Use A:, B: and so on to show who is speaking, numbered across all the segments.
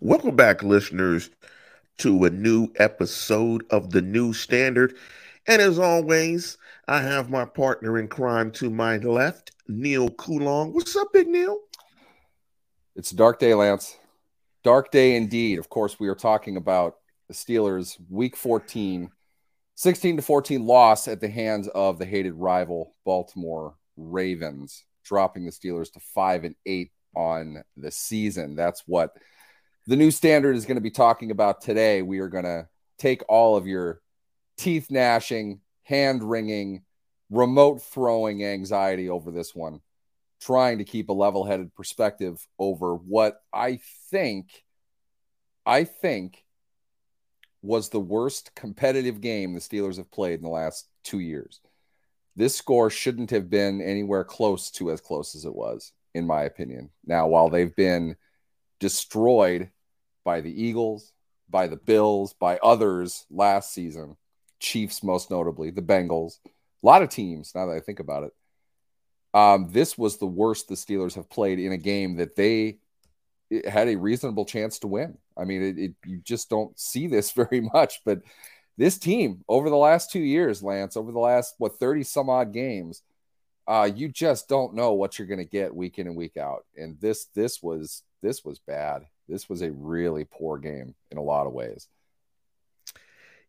A: Welcome back, listeners, to a new episode of The New Standard. And as always, I have my partner in crime to my left, Neal Coulong. What's up, Big Neal?
B: It's a dark day, Lance. Dark day indeed. Of course, we are talking about the Steelers' week 14, 16 to 14 loss at the hands of the hated rival Baltimore Ravens, dropping the Steelers to 5 and 8 on the season. That's what the new standard is going to be talking about today. We are going to take all of your teeth gnashing, hand wringing, remote throwing anxiety over this one, trying to keep a level headed perspective over what I think, I think was the worst competitive game the Steelers have played in the last two years. This score shouldn't have been anywhere close to as close as it was, in my opinion. Now, while they've been destroyed by the Eagles, by the Bills, by others last season, Chiefs most notably, the Bengals, a lot of teams now that I think about it. Um, this was the worst the Steelers have played in a game that they had a reasonable chance to win. I mean, it, it, you just don't see this very much, but this team over the last two years, Lance, over the last what 30 some odd games, uh, you just don't know what you're going to get week in and week out. And this this was this was bad this was a really poor game in a lot of ways.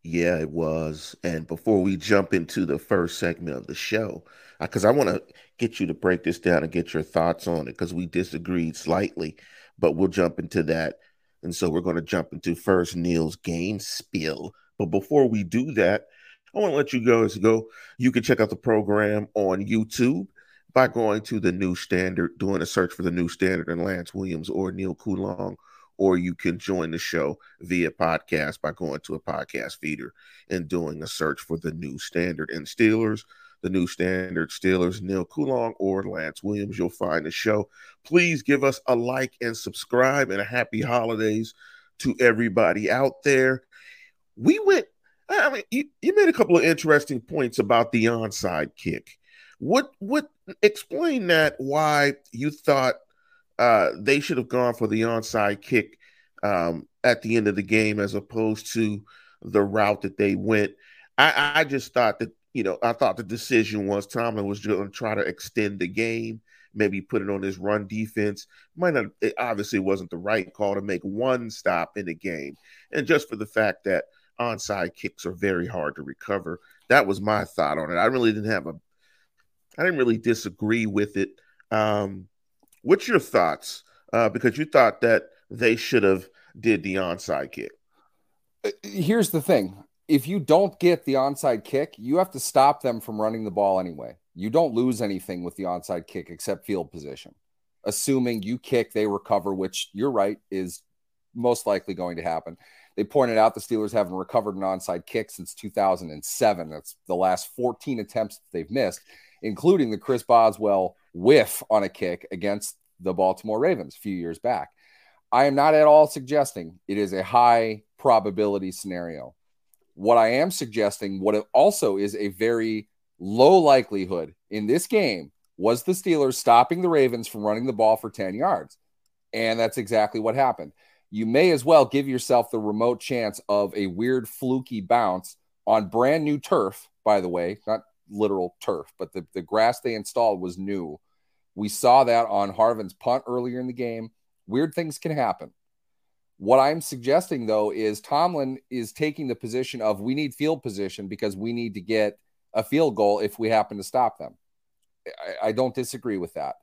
A: Yeah, it was. And before we jump into the first segment of the show, because I, want to get you to break this down and get your thoughts on it, because we disagreed slightly, but we'll jump into that. And so we're going to jump into first Neal's game spiel. But before we do that, I want to let you guys go. You can check out the program on YouTube by going to the new standard, doing a search for the new standard and Lance Williams or Neil Coulong or you can join the show via podcast by going to a podcast feeder and doing a search for the new standard and Steelers, the new standard Steelers, Neal Coulong or Lance Williams. You'll find the show. Please give us a like and subscribe and a happy holidays to everybody out there. We went, I mean, you, you made a couple of interesting points about the onside kick. What what explain that why you thought uh, they should have gone for the onside kick um, at the end of the game as opposed to the route that they went. I, I just thought that, you know, I thought the decision was Tomlin was going to try to extend the game, maybe put it on his run defense. Might not, it obviously wasn't the right call to make one stop in the game. And just for the fact that onside kicks are very hard to recover, that was my thought on it. I really didn't have a, I didn't really disagree with it. Um, What's your thoughts? Uh, because you thought that they should have did the onside kick.
B: Uh, here's the thing: if you don't get the onside kick, you have to stop them from running the ball anyway. You don't lose anything with the onside kick except field position. Assuming you kick, they recover, which you're right is most likely going to happen. They pointed out the Steelers haven't recovered an onside kick since 2007. That's the last 14 attempts they've missed, including the Chris Boswell whiff on a kick against the Baltimore Ravens a few years back. I am not at all suggesting it is a high probability scenario. What I am suggesting, what it also is a very low likelihood in this game, was the Steelers stopping the Ravens from running the ball for 10 yards. And that's exactly what happened. You may as well give yourself the remote chance of a weird, fluky bounce on brand new turf, by the way, not literal turf, but the, the grass they installed was new. We saw that on Harvin's punt earlier in the game. Weird things can happen. What I'm suggesting, though, is Tomlin is taking the position of we need field position because we need to get a field goal if we happen to stop them. I, I don't disagree with that.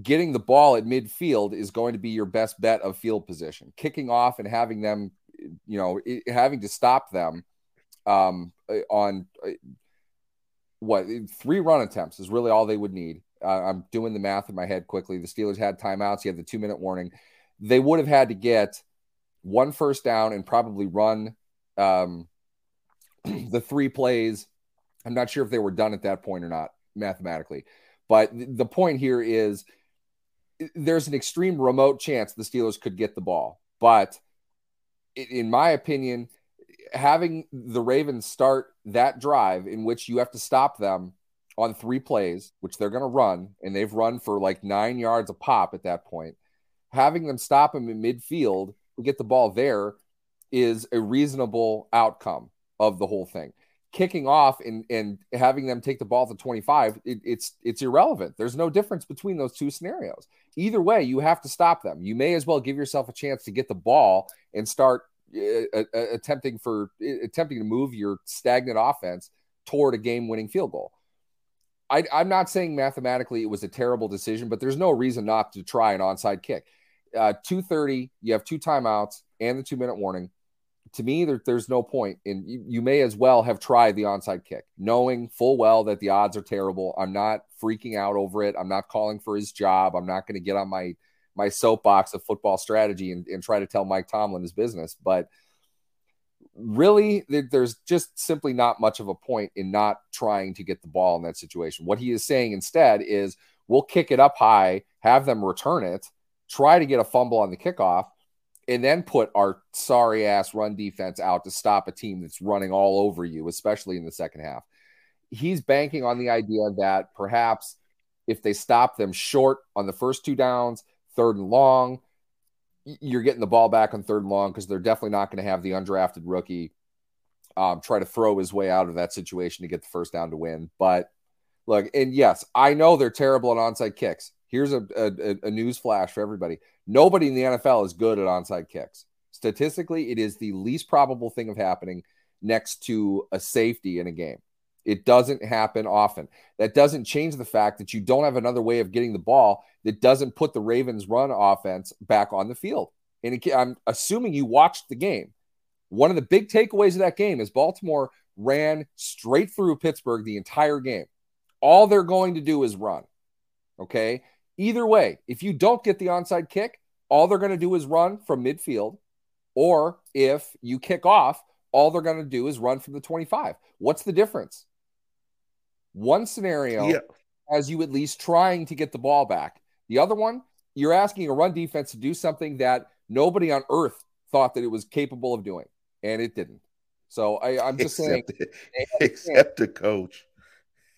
B: Getting the ball at midfield is going to be your best bet of field position. Kicking off and having them, you know, having to stop them um, on what three run attempts is really all they would need. Uh, I'm doing the math in my head quickly. The Steelers had timeouts. You had the two minute warning. They would have had to get one first down and probably run um, the three plays. I'm not sure if they were done at that point or not mathematically, but the point here is there's an extreme remote chance the Steelers could get the ball. But in my opinion, having the Ravens start that drive in which you have to stop them on three plays, which they're going to run, and they've run for like nine yards a pop at that point, having them stop them in midfield to get the ball there is a reasonable outcome of the whole thing. Kicking off and, and having them take the ball to 25, it, it's it's irrelevant. There's no difference between those two scenarios. Either way, you have to stop them. You may as well give yourself a chance to get the ball and start attempting for attempting to move your stagnant offense toward a game-winning field goal. I, am not saying mathematically it was a terrible decision, but there's no reason not to try an onside kick. Uh, 230, you have two timeouts and the two minute warning. To me, there, there's no point, and you, you may as well have tried the onside kick, knowing full well that the odds are terrible. I'm not freaking out over it. I'm not calling for his job. I'm not going to get on my my soapbox of football strategy and, and try to tell Mike Tomlin his business. But really, there's just simply not much of a point in not trying to get the ball in that situation. What he is saying instead is we'll kick it up high, have them return it, try to get a fumble on the kickoff, and then put our sorry ass run defense out to stop a team that's running all over you, especially in the second half. He's banking on the idea that perhaps if they stop them short on the first two downs, third and long, you're getting the ball back on third and long because they're definitely not going to have the undrafted rookie um, try to throw his way out of that situation to get the first down to win. But look, and yes, I know they're terrible at onside kicks. Here's a, a, a news flash for everybody. Nobody in the NFL is good at onside kicks. Statistically, it is the least probable thing of happening next to a safety in a game. It doesn't happen often. That doesn't change the fact that you don't have another way of getting the ball that doesn't put the Ravens' run offense back on the field. And it, I'm assuming you watched the game. One of the big takeaways of that game is Baltimore ran straight through Pittsburgh the entire game. All they're going to do is run. Okay. Either way, if you don't get the onside kick, all they're going to do is run from midfield. Or if you kick off, all they're going to do is run from the 25. What's the difference? One scenario yeah. has you at least trying to get the ball back. The other one, you're asking a run defense to do something that nobody on earth thought that it was capable of doing, and it didn't. So I, am just
A: except,
B: saying,
A: except the coach.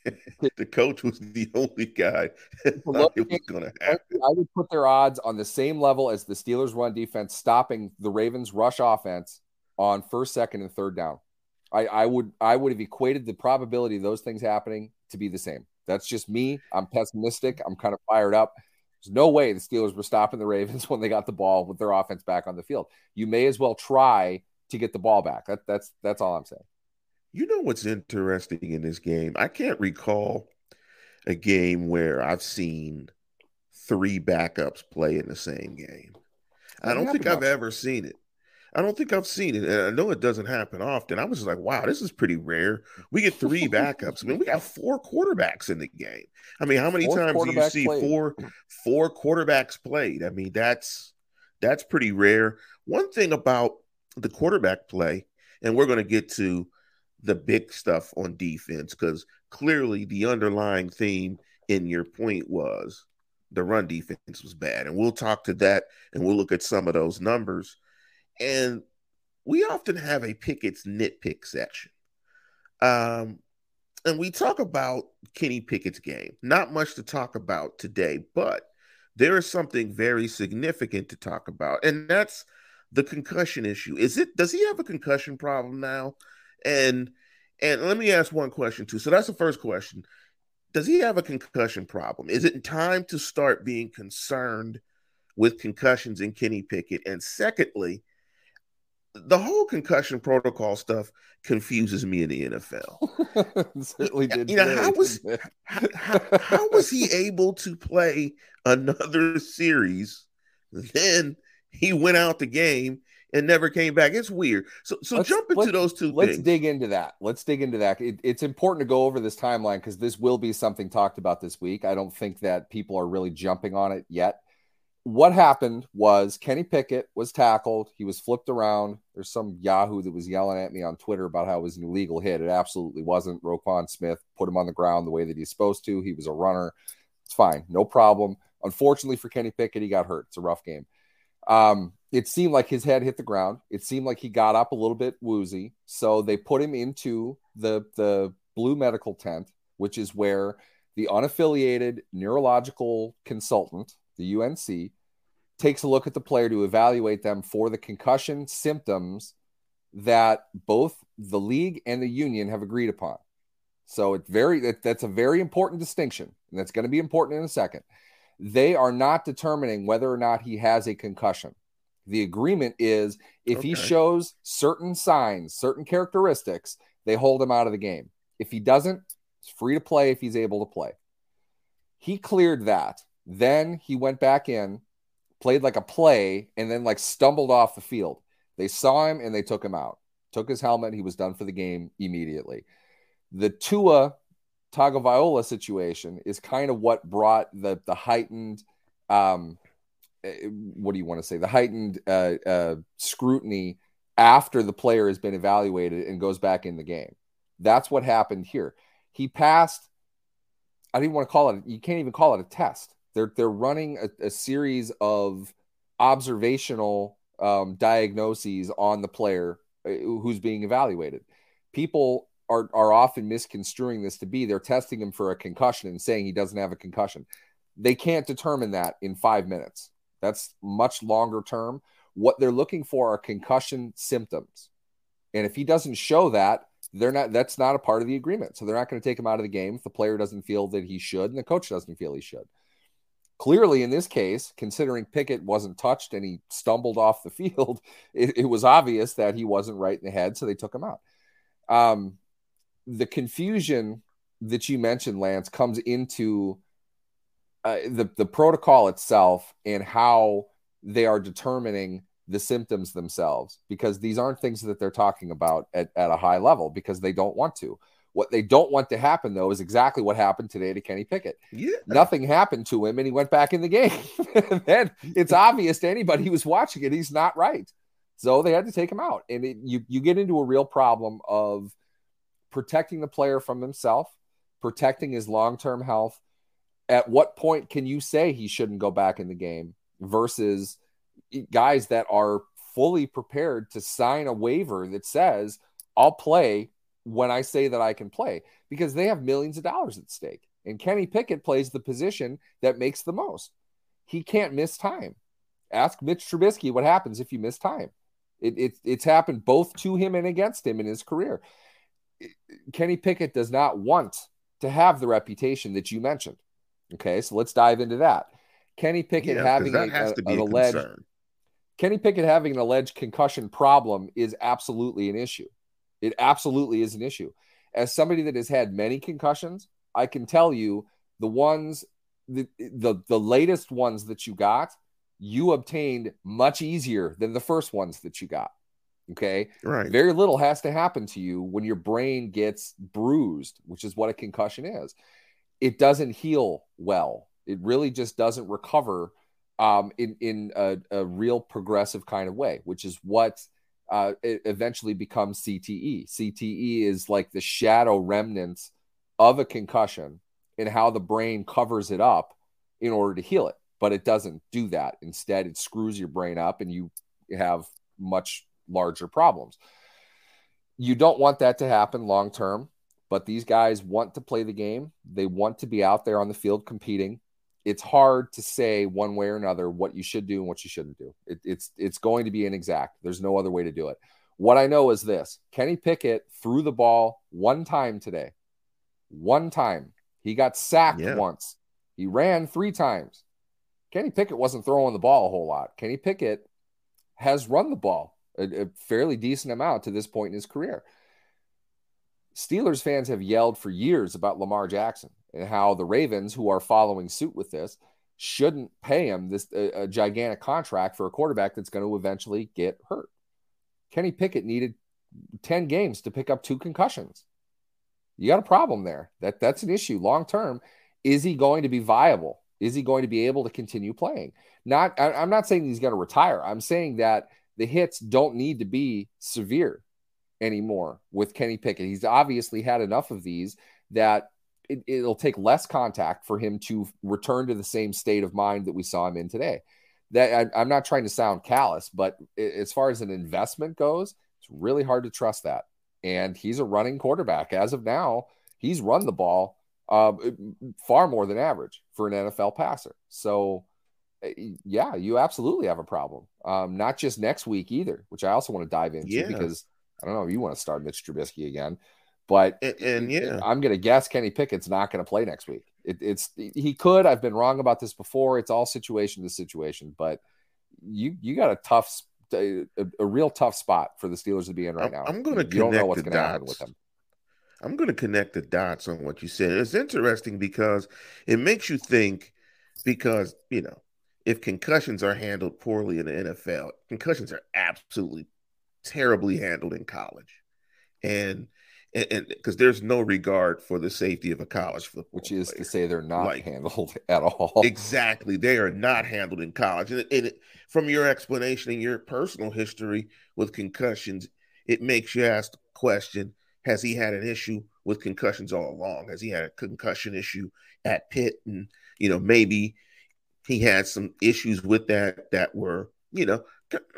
A: the coach was the only guy that thought it was going to happen.
B: I would put their odds on the same level as the Steelers' run defense stopping the Ravens' rush offense on first, second, and third down. I, I would I would have equated the probability of those things happening to be the same. That's just me. I'm pessimistic. I'm kind of fired up. There's no way the Steelers were stopping the Ravens when they got the ball with their offense back on the field. You may as well try to get the ball back. That, that's that's all I'm saying.
A: You know what's interesting in this game? I can't recall a game where I've seen three backups play in the same game. I don't think I've ever seen it. I don't think I've seen it. And I know it doesn't happen often. I was just like, wow, this is pretty rare. We get three backups. I mean, we got four quarterbacks in the game. I mean, how many four times do you see played. four four quarterbacks played? I mean, that's that's pretty rare. One thing about the quarterback play, and we're going to get to the big stuff on defense because clearly the underlying theme in your point was the run defense was bad. And we'll talk to that and we'll look at some of those numbers. And we often have a Pickett's nitpick section. Um, and we talk about Kenny Pickett's game. Not much to talk about today, but there is something very significant to talk about, and that's the concussion issue. Is it does he have a concussion problem now? And and let me ask one question too. So that's the first question. Does he have a concussion problem? Is it time to start being concerned with concussions in Kenny Pickett? And secondly, the whole concussion protocol stuff confuses me in the NFL.
B: certainly did.
A: You know, how was how, how, how, was he able to play another series? Then he went out the game and never came back. It's weird. So so let's, jump into those 2
B: let's
A: things.
B: dig into that. Let's dig into that. It, it's important to go over this timeline because this will be something talked about this week. I don't think that people are really jumping on it yet what happened was Kenny Pickett was tackled. He was flipped around. There's some Yahoo that was yelling at me on Twitter about how it was an illegal hit. It absolutely wasn't. Roquan Smith put him on the ground the way that he's supposed to. He was a runner. It's fine. No problem. Unfortunately for Kenny Pickett, he got hurt. It's a rough game. Um, it seemed like his head hit the ground. It seemed like he got up a little bit woozy. So they put him into the the blue medical tent, which is where the unaffiliated neurological consultant the UNC, takes a look at the player to evaluate them for the concussion symptoms that both the league and the union have agreed upon. So it's very that, that's a very important distinction, and that's going to be important in a second. They are not determining whether or not he has a concussion. The agreement is if okay. he shows certain signs, certain characteristics, they hold him out of the game. If he doesn't, he's free to play if he's able to play. He cleared that. Then he went back in, played like a play, and then like stumbled off the field. They saw him and they took him out. Took his helmet. He was done for the game immediately. The Tua Tagovailoa situation is kind of what brought the the heightened um, eh, what do you want to say the heightened uh, uh, scrutiny after the player has been evaluated and goes back in the game. That's what happened here. He passed. I didn't want to call it. You can't even call it a test. They're they're running a, a series of observational um, diagnoses on the player uh, who's being evaluated. People are are often misconstruing this to be they're testing him for a concussion and saying he doesn't have a concussion. They can't determine that in five minutes. That's much longer term. What they're looking for are concussion symptoms. And if he doesn't show that, they're not that's not a part of the agreement. So they're not going to take him out of the game if the player doesn't feel that he should and the coach doesn't feel he should. Clearly, in this case, considering Pickett wasn't touched and he stumbled off the field, it, it was obvious that he wasn't right in the head, so they took him out. Um, the confusion that you mentioned, Lance, comes into uh, the the protocol itself and how they are determining the symptoms themselves because these aren't things that they're talking about at, at a high level because they don't want to. What they don't want to happen though is exactly what happened today to Kenny Pickett.
A: Yeah.
B: Nothing happened to him and he went back in the game. and then it's obvious to anybody who was watching it he's not right. So they had to take him out. And it, you you get into a real problem of protecting the player from himself, protecting his long-term health. At what point can you say he shouldn't go back in the game versus guys that are fully prepared to sign a waiver that says, I'll play when I say that I can play because they have millions of dollars at stake. And Kenny Pickett plays the position that makes the most. He can't miss time. Ask Mitch Trubisky what happens if you miss time. It, it, it's happened both to him and against him in his career. Kenny Pickett does not want to have the reputation that you mentioned. Okay, so let's dive into that. Kenny Pickett yeah, having a, a, an alleged concern. Kenny Pickett having an alleged concussion problem is absolutely an issue. It absolutely is an issue. As somebody that has had many concussions, I can tell you the ones the the, the latest ones that you got, you obtained much easier than the first ones that you got. Okay.
A: Right.
B: Very little has to happen to you when your brain gets bruised, which is what a concussion is. It doesn't heal well. It really just doesn't recover um, in in a, a, real progressive kind of way, which is what uh, it eventually becomes CTE. CTE is like the shadow remnants of a concussion and how the brain covers it up in order to heal it, but it doesn't do that. Instead, it screws your brain up and you have much larger problems. You don't want that to happen long term, but these guys want to play the game. They want to be out there on the field competing. It's hard to say one way or another what you should do and what you shouldn't do. It, it's it's going to be inexact. There's no other way to do it. What I know is this: Kenny Pickett threw the ball one time today. One time. He got sacked yeah. once. He ran three times. Kenny Pickett wasn't throwing the ball a whole lot. Kenny Pickett has run the ball a, a fairly decent amount to this point in his career. Steelers fans have yelled for years about Lamar Jackson and how the Ravens, who are following suit with this, shouldn't pay him this a, a gigantic contract for a quarterback that's going to eventually get hurt. Kenny Pickett needed 10 games to pick up two concussions. You got a problem there. That that's an issue long term. Is he going to be viable? Is he going to be able to continue playing? Not I, I'm not saying he's going to retire. I'm saying that the hits don't need to be severe anymore with Kenny Pickett. He's obviously had enough of these that it, will take less contact for him to return to the same state of mind that we saw him in today. That I, I'm not trying to sound callous, but as far as an investment goes, it's really hard to trust that. And he's a running quarterback as of now. He's run the ball uh, far more than average for an NFL passer. So yeah, you absolutely have a problem. Um, not just next week either, which I also want to dive into yeah. because I don't know if you want to start Mitch Trubisky again, but
A: and, and yeah,
B: I'm going to guess Kenny Pickett's not going to play next week. It, it's he could. I've been wrong about this before. It's all situation to situation, but you you got a tough, a, a real tough spot for the Steelers to be in right
A: I'm,
B: now.
A: I'm going to connect don't know what's going to happen with them. I'm going to connect the dots on what you said. It's interesting because it makes you think. Because you know, if concussions are handled poorly in the NFL, concussions are absolutely terribly handled in college, and and because there's no regard for the safety of a college football,
B: which is
A: player.
B: to say they're not like, handled at all.
A: Exactly, they are not handled in college. And, and from your explanation and your personal history with concussions, it makes you ask the question: Has he had an issue with concussions all along? Has he had a concussion issue at Pitt, and you know maybe he had some issues with that that were you know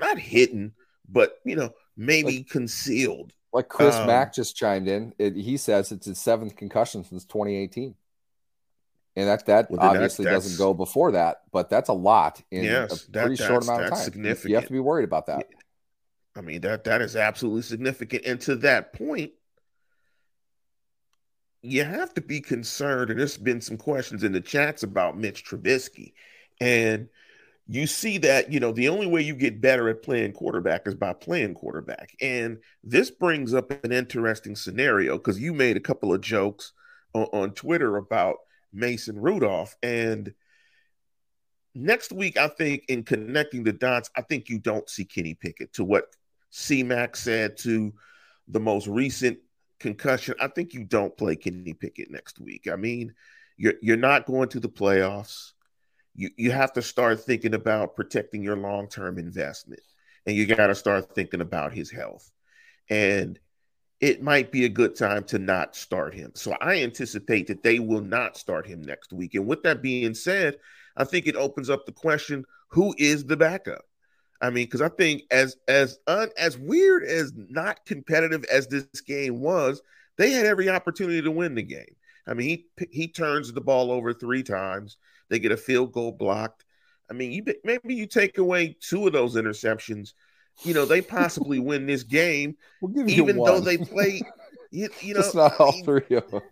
A: not hidden, but you know maybe like, concealed
B: like Chris um, Mack just chimed in. It, he says it's his seventh concussion since 2018. And that that well, obviously doesn't go before that, but that's a lot in yes, a pretty that, short amount of time. Significant. You have to be worried about that.
A: I mean that that is absolutely significant. And to that point, you have to be concerned. And there's been some questions in the chats about Mitch Trubisky, and you see that you know the only way you get better at playing quarterback is by playing quarterback. And this brings up an interesting scenario because you made a couple of jokes on, on, twitter about mason rudolph. And next week i think in connecting the dots i think you don't see kenny pickett. To what cmac said to the most recent concussion i think you don't play kenny pickett next week. I mean you're, you're not going to the playoffs you, you have to start thinking about protecting your long term investment and you got to start thinking about his health. And it might be a good time to not start him. So I anticipate that they will not start him next week. And with that being said, I think it opens up the question who is the backup? I mean, because I think as as un, as weird as not competitive as this game was, they had every opportunity to win the game. I mean, he he turns the ball over three times. They get a field goal blocked. I mean, you maybe you take away two of those interceptions. You know, they possibly win this game, we'll even though they play. You, you know,
B: it's not all three of them.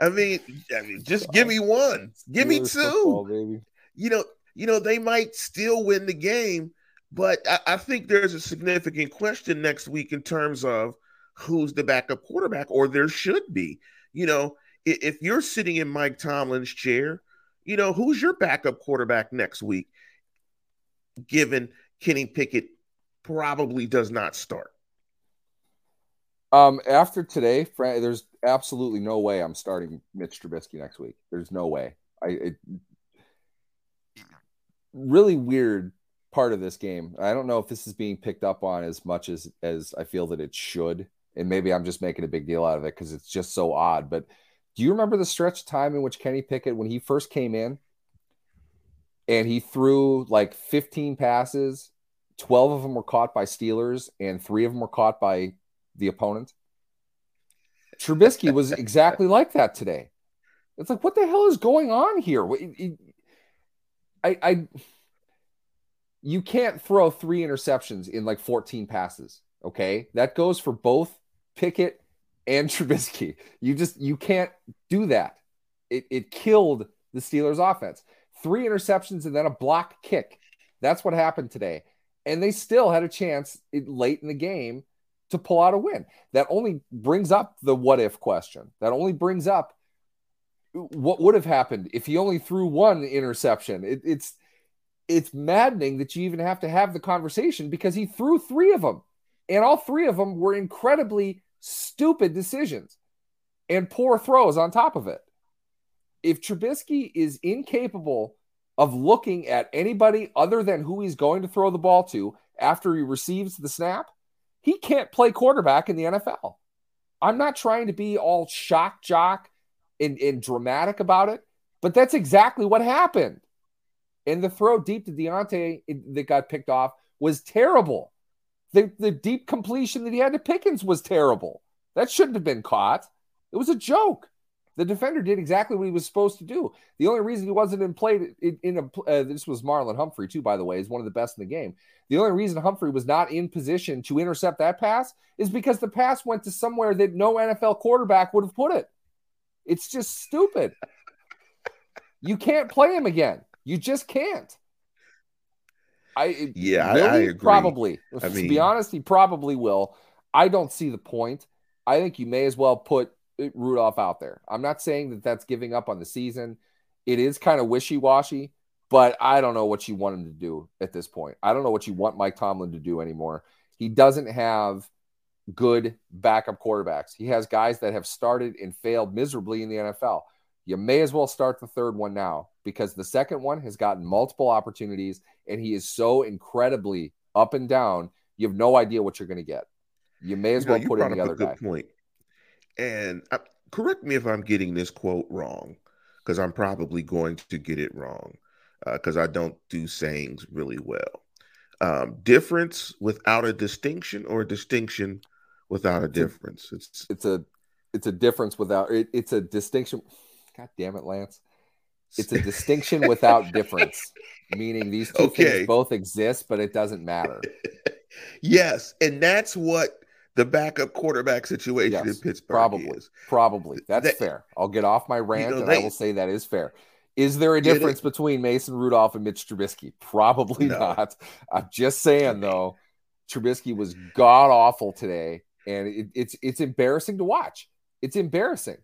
A: I mean, I mean, just give me one, give me two. Football, you know, you know, they might still win the game, but I, I think there's a significant question next week in terms of who's the backup quarterback, or there should be. You know, if you're sitting in Mike Tomlin's chair, you know, who's your backup quarterback next week, given Kenny Pickett probably does not start?
B: Um, after today, there's absolutely no way I'm starting Mitch Trubisky next week. There's no way. I it, really weird part of this game. I don't know if this is being picked up on as much as as I feel that it should, and maybe I'm just making a big deal out of it because it's just so odd. But do you remember the stretch of time in which Kenny Pickett, when he first came in, and he threw like 15 passes, 12 of them were caught by Steelers, and three of them were caught by the opponent? Trubisky was exactly like that today. It's like, what the hell is going on here? I, I, you can't throw three interceptions in like 14 passes. Okay, that goes for both Pickett and Trubisky. You just you can't do that. It it killed the Steelers offense. Three interceptions and then a block kick. That's what happened today. And they still had a chance late in the game to pull out a win. That only brings up the what if question. That only brings up what would have happened if he only threw one interception. It, it's it's maddening that you even have to have the conversation because he threw three of them, and all three of them were incredibly stupid decisions and poor throws on top of it. If Trubisky is incapable of looking at anybody other than who he's going to throw the ball to after he receives the snap, he can't play quarterback in the NFL. I'm not trying to be all shock jock and, and dramatic about it, but that's exactly what happened. And the throw deep to Diontae that got picked off was terrible. The, the deep completion that he had to Pickens was terrible. That shouldn't have been caught. It was a joke. The defender did exactly what he was supposed to do. The only reason he wasn't in play in, in a uh, this was Marlon Humphrey too, by the way, is one of the best in the game. The only reason Humphrey was not in position to intercept that pass is because the pass went to somewhere that no NFL quarterback would have put it. It's just stupid. You can't play him again. You just can't. I
A: yeah, I, I, agree.
B: Probably.
A: I
B: mean, to be honest, he probably will. I don't see the point. I think you may as well put uh, Rudolph out there. I'm not saying that that's giving up on the season. It is kind of wishy washy, but I don't know what you want him to do at this point. I don't know what you want Mike Tomlin to do anymore. He doesn't have good backup quarterbacks. He has guys that have started and failed miserably in the NFL. You may as well start the third one now because the second one has gotten multiple opportunities and he is so incredibly up and down. You have no idea what you're going to get. You may as you well put in the other guy.
A: Point. And uh, correct me if I'm getting this quote wrong, because I'm probably going to get it wrong, because uh, I don't do sayings really well. Um, difference without a distinction, or a distinction without a difference.
B: It's it's a it's a difference without it, it's a distinction. God damn it, Lance. It's a distinction without difference, meaning these two okay. things both exist, but it doesn't matter.
A: yes, and that's what the backup quarterback situation yes, in Pittsburgh
B: probably,
A: is.
B: Probably. That's that, fair. I'll get off my rant you know, and they, I will say that is fair. Is there a difference between Mason Rudolph and Mitch Trubisky? Probably no. not. I'm just saying though, Trubisky was god awful today, and it, it's it's embarrassing to watch. It's embarrassing.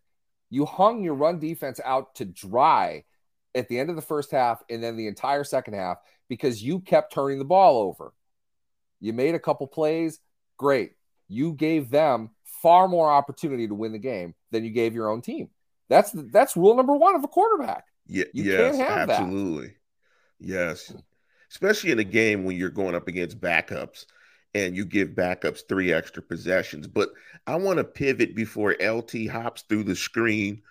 B: You hung your run defense out to dry at the end of the first half and then the entire second half because you kept turning the ball over. You made a couple plays, great you gave them far more opportunity to win the game than you gave your own team. That's that's rule number one of a quarterback.
A: Yeah, you yes, absolutely. That. Yes, especially in a game when you're going up against backups and you give backups three extra possessions. But I want to pivot before LT hops through the screen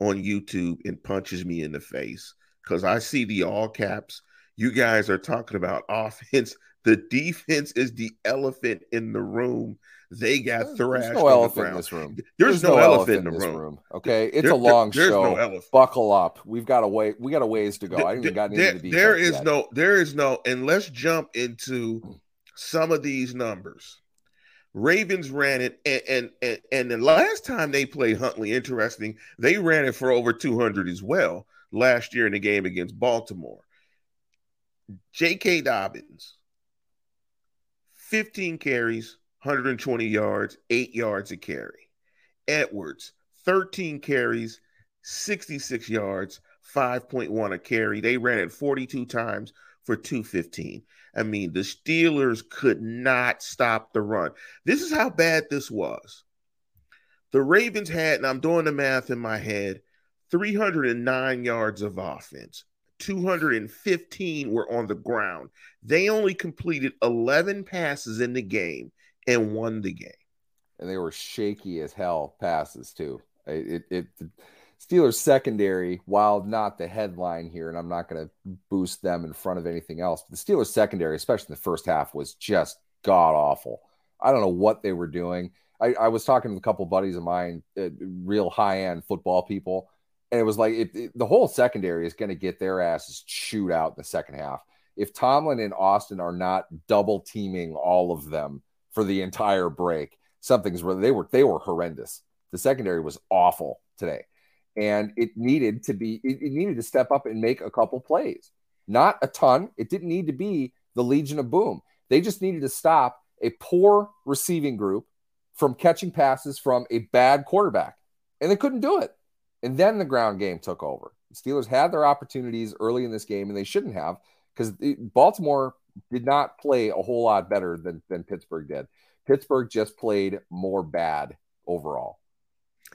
A: on YouTube and punches me in the face because I see the all caps. You guys are talking about offense. The defense is the elephant in the room they got thrashed. There's no elephant in
B: this room.
A: There's, there's no, no, elephant, in the room. room.
B: Okay, it's there, a long there, show. No Buckle up. We've got a way. We got a ways to go. I haven't got into the
A: There is
B: yet.
A: no. There is no. And let's jump into some of these numbers. Ravens ran it, and, and and and the last time they played Huntley, interesting, they ran it for over 200 as well last year in the game against Baltimore. J.K. Dobbins, 15 carries, 120 yards, eight yards a carry. Edwards, 13 carries, 66 yards, 5.1 a carry. They ran it 42 times for 215. I mean, the Steelers could not stop the run. This is how bad this was. The Ravens had, and I'm doing the math in my head, 309 yards of offense. 215 were on the ground. They only completed 11 passes in the game and won the game.
B: And they were shaky as hell passes too. It, it, it Steelers secondary, while not the headline here, and I'm not going to boost them in front of anything else, but the Steelers secondary, especially in the first half, was just god awful. I don't know what they were doing. I, I was talking to a couple buddies of mine, uh, real high end football people, and it was like it, it, the whole secondary is going to get their asses chewed out in the second half. If Tomlin and Austin are not double teaming all of them for the entire break. Something's where they were they were horrendous. The secondary was awful today, and it needed to be it, it needed to step up and make a couple plays. Not a ton. It didn't need to be the Legion of Boom. They just needed to stop a poor receiving group from catching passes from a bad quarterback, and they couldn't do it. And then the ground game took over. The Steelers had their opportunities early in this game, and they shouldn't have because Baltimore did not play a whole lot better than than Pittsburgh did. Pittsburgh just played more bad overall.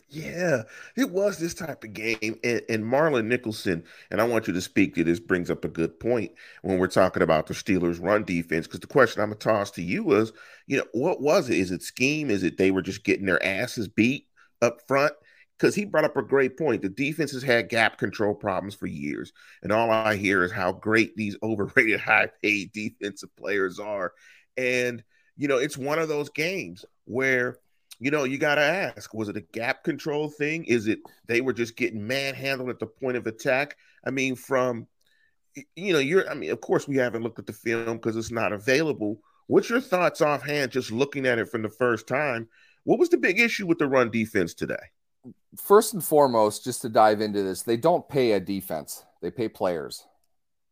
A: Yeah, it was this type of game. And, and, Marlon Nicholson, and I want you to speak to this, brings up a good point when we're talking about the Steelers' run defense. Because the question I'm going to toss to you was, you know, what was it? Is it scheme? Is it they were just getting their asses beat up front? because he brought up a great point. The defense has had gap control problems for years, and all I hear is how great these overrated, high-paid defensive players are. And you know, it's one of those games where you know, you got to ask was it a gap control thing? Is it they were just getting manhandled at the point of attack? I mean, from, you know, you're, I mean, of course, we haven't looked at the film because it's not available. What's your thoughts offhand, just looking at it from the first time? What was the big issue with the run defense today?
B: First and foremost, just to dive into this, they don't pay a defense, they pay players.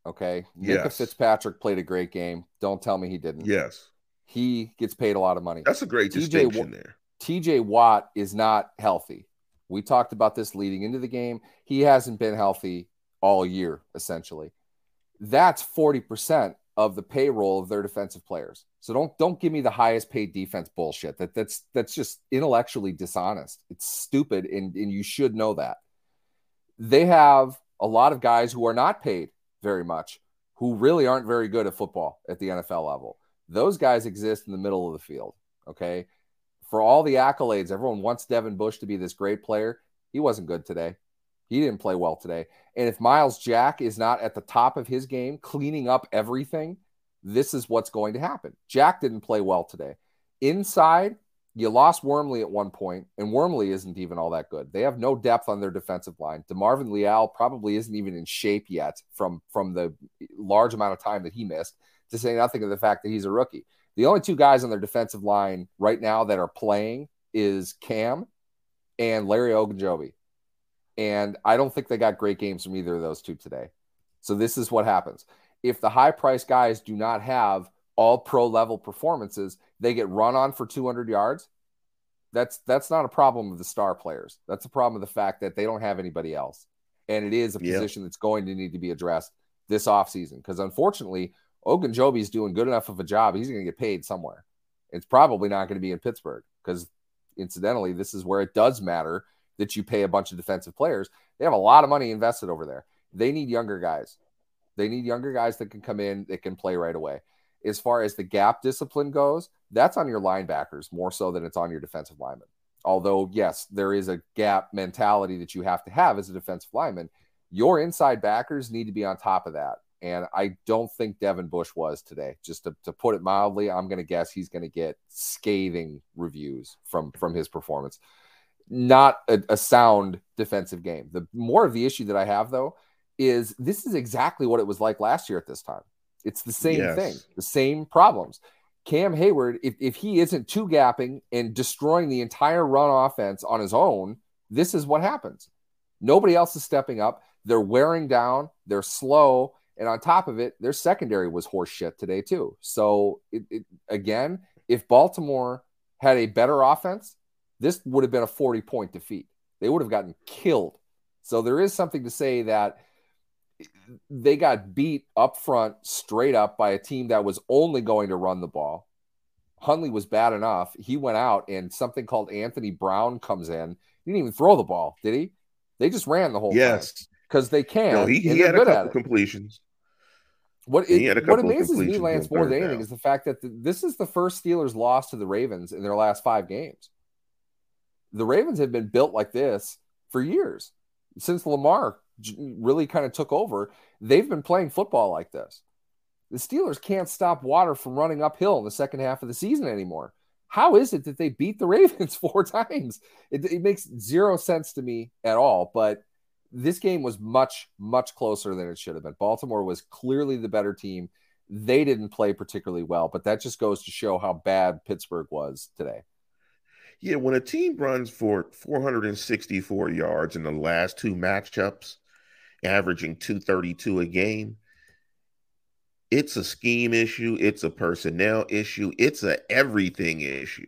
B: Okay. Yes. Fitzpatrick played a great game. Don't tell me he didn't.
A: Yes.
B: He gets paid a lot of money.
A: That's a great TJ distinction there.
B: TJ Watt is not healthy. We talked about this leading into the game. He hasn't been healthy all year, essentially. That's 40% of the payroll of their defensive players. So don't don't give me the highest paid defense bullshit. That that's that's just intellectually dishonest. It's stupid and, and you should know that. They have a lot of guys who are not paid very much, who really aren't very good at football at the NFL level. Those guys exist in the middle of the field. Okay for all the accolades, everyone wants Devin Bush to be this great player. He wasn't good today. He didn't play well today. And if Myles Jack is not at the top of his game, cleaning up everything, this is what's going to happen. Jack didn't play well today. Inside, you lost Wormley at one point, and Wormley isn't even all that good. They have no depth on their defensive line. DeMarvin Leal probably isn't even in shape yet from, from the large amount of time that he missed, to say nothing of the fact that he's a rookie. The only two guys on their defensive line right now that are playing is Cam and Larry Ogunjobi. And I don't think they got great games from either of those two today. So this is what happens. If the high price guys do not have all pro level performances, they get run on for 200 yards. That's that's not a problem of the star players. That's a problem of the fact that they don't have anybody else. And it is a position that's going to need to be addressed this offseason because unfortunately, Ogunjobi is doing good enough of a job. He's going to get paid somewhere. It's probably not going to be in Pittsburgh because, incidentally, this is where it does matter that you pay a bunch of defensive players. They have a lot of money invested over there. They need younger guys. They need younger guys that can come in that can play right away. As far as the gap discipline goes, that's on your linebackers more so than it's on your defensive linemen. Although, yes, there is a gap mentality that you have to have as a defensive lineman. Your inside backers need to be on top of that. And I don't think Devin Bush was today. Just to, to put it mildly, I'm going to guess he's going to get scathing reviews from from his performance. Not a, a sound defensive game. The more of the issue that I have though is this is exactly what it was like last year at this time. It's the same yes. thing, the same problems. Cam Heyward, if, if he isn't two gapping and destroying the entire run offense on his own, this is what happens. Nobody else is stepping up. They're wearing down. They're slow. And on top of it, their secondary was horseshit today too. So it, it, again, if Baltimore had a better offense, this would have been a 40 point defeat. They would have gotten killed. So there is something to say that they got beat up front straight up by a team that was only going to run the ball. Huntley was bad enough. He went out and something called Anthony Brown comes in. He didn't even throw the ball, did he? They just ran the whole
A: yes.
B: Because they can.
A: No, he, he had a couple completions.
B: What it, what amazes me, Lance, more than anything, down. is the fact that the, this is the first Steelers loss to the Ravens in their last five games. The Ravens have been built like this for years since Lamar really kind of took over. They've been playing football like this. The Steelers can't stop water from running uphill in the second half of the season anymore. How is it that they beat the Ravens four times? It, it makes zero sense to me at all. But this game was much, much closer than it should have been. Baltimore was clearly the better team. They didn't play particularly well, but that just goes to show how bad Pittsburgh was today.
A: Yeah, when a team runs for 464 yards in the last two matchups, averaging 232 a game, it's a scheme issue, it's a personnel issue, it's a everything issue.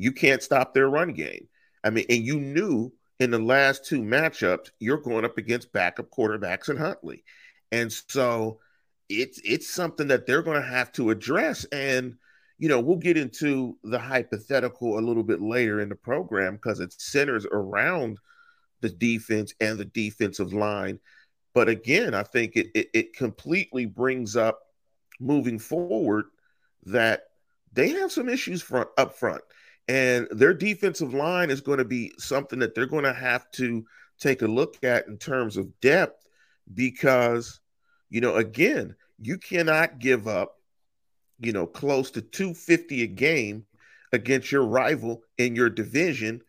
A: You can't stop their run game. I mean, and you knew in the last two matchups, you're going up against backup quarterbacks and Huntley. And so it's it's something that they're going to have to address. And, you know, we'll get into the hypothetical a little bit later in the program because it centers around the defense and the defensive line. But again, I think it, it, it completely brings up moving forward that they have some issues front up front. And their defensive line is going to be something that they're going to have to take a look at in terms of depth because, you know, again, you cannot give up, you know, close to 250 a game against your rival in your division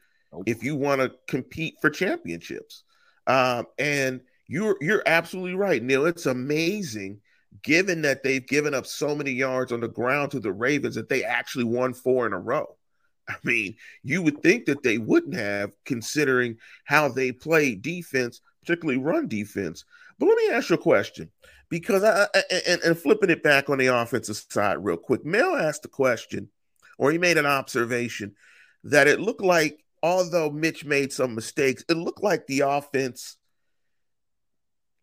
A: if you want to compete for championships. Um, and you're you're absolutely right, Neal. It's amazing, given that they've given up so many yards on the ground to the Ravens, that they actually won four in a row. I mean, you would think that they wouldn't have, considering how they play defense, particularly run defense. But let me ask you a question, because I, I and, and flipping it back on the offensive side real quick. Mel asked the question, or he made an observation that it looked like, although Mitch made some mistakes, it looked like the offense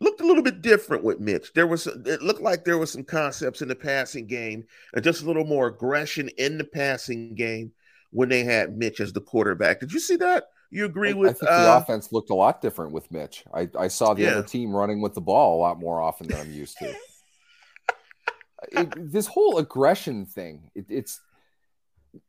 A: looked a little bit different with Mitch. There was it looked like there was some concepts in the passing game and just a little more aggression in the passing game when they had Mitch as the quarterback. Did you see that? You agree with?
B: I think uh, the offense looked a lot different with Mitch. I, I saw the yeah. other team running with the ball a lot more often than I'm used to. it, this whole aggression thing, it, it's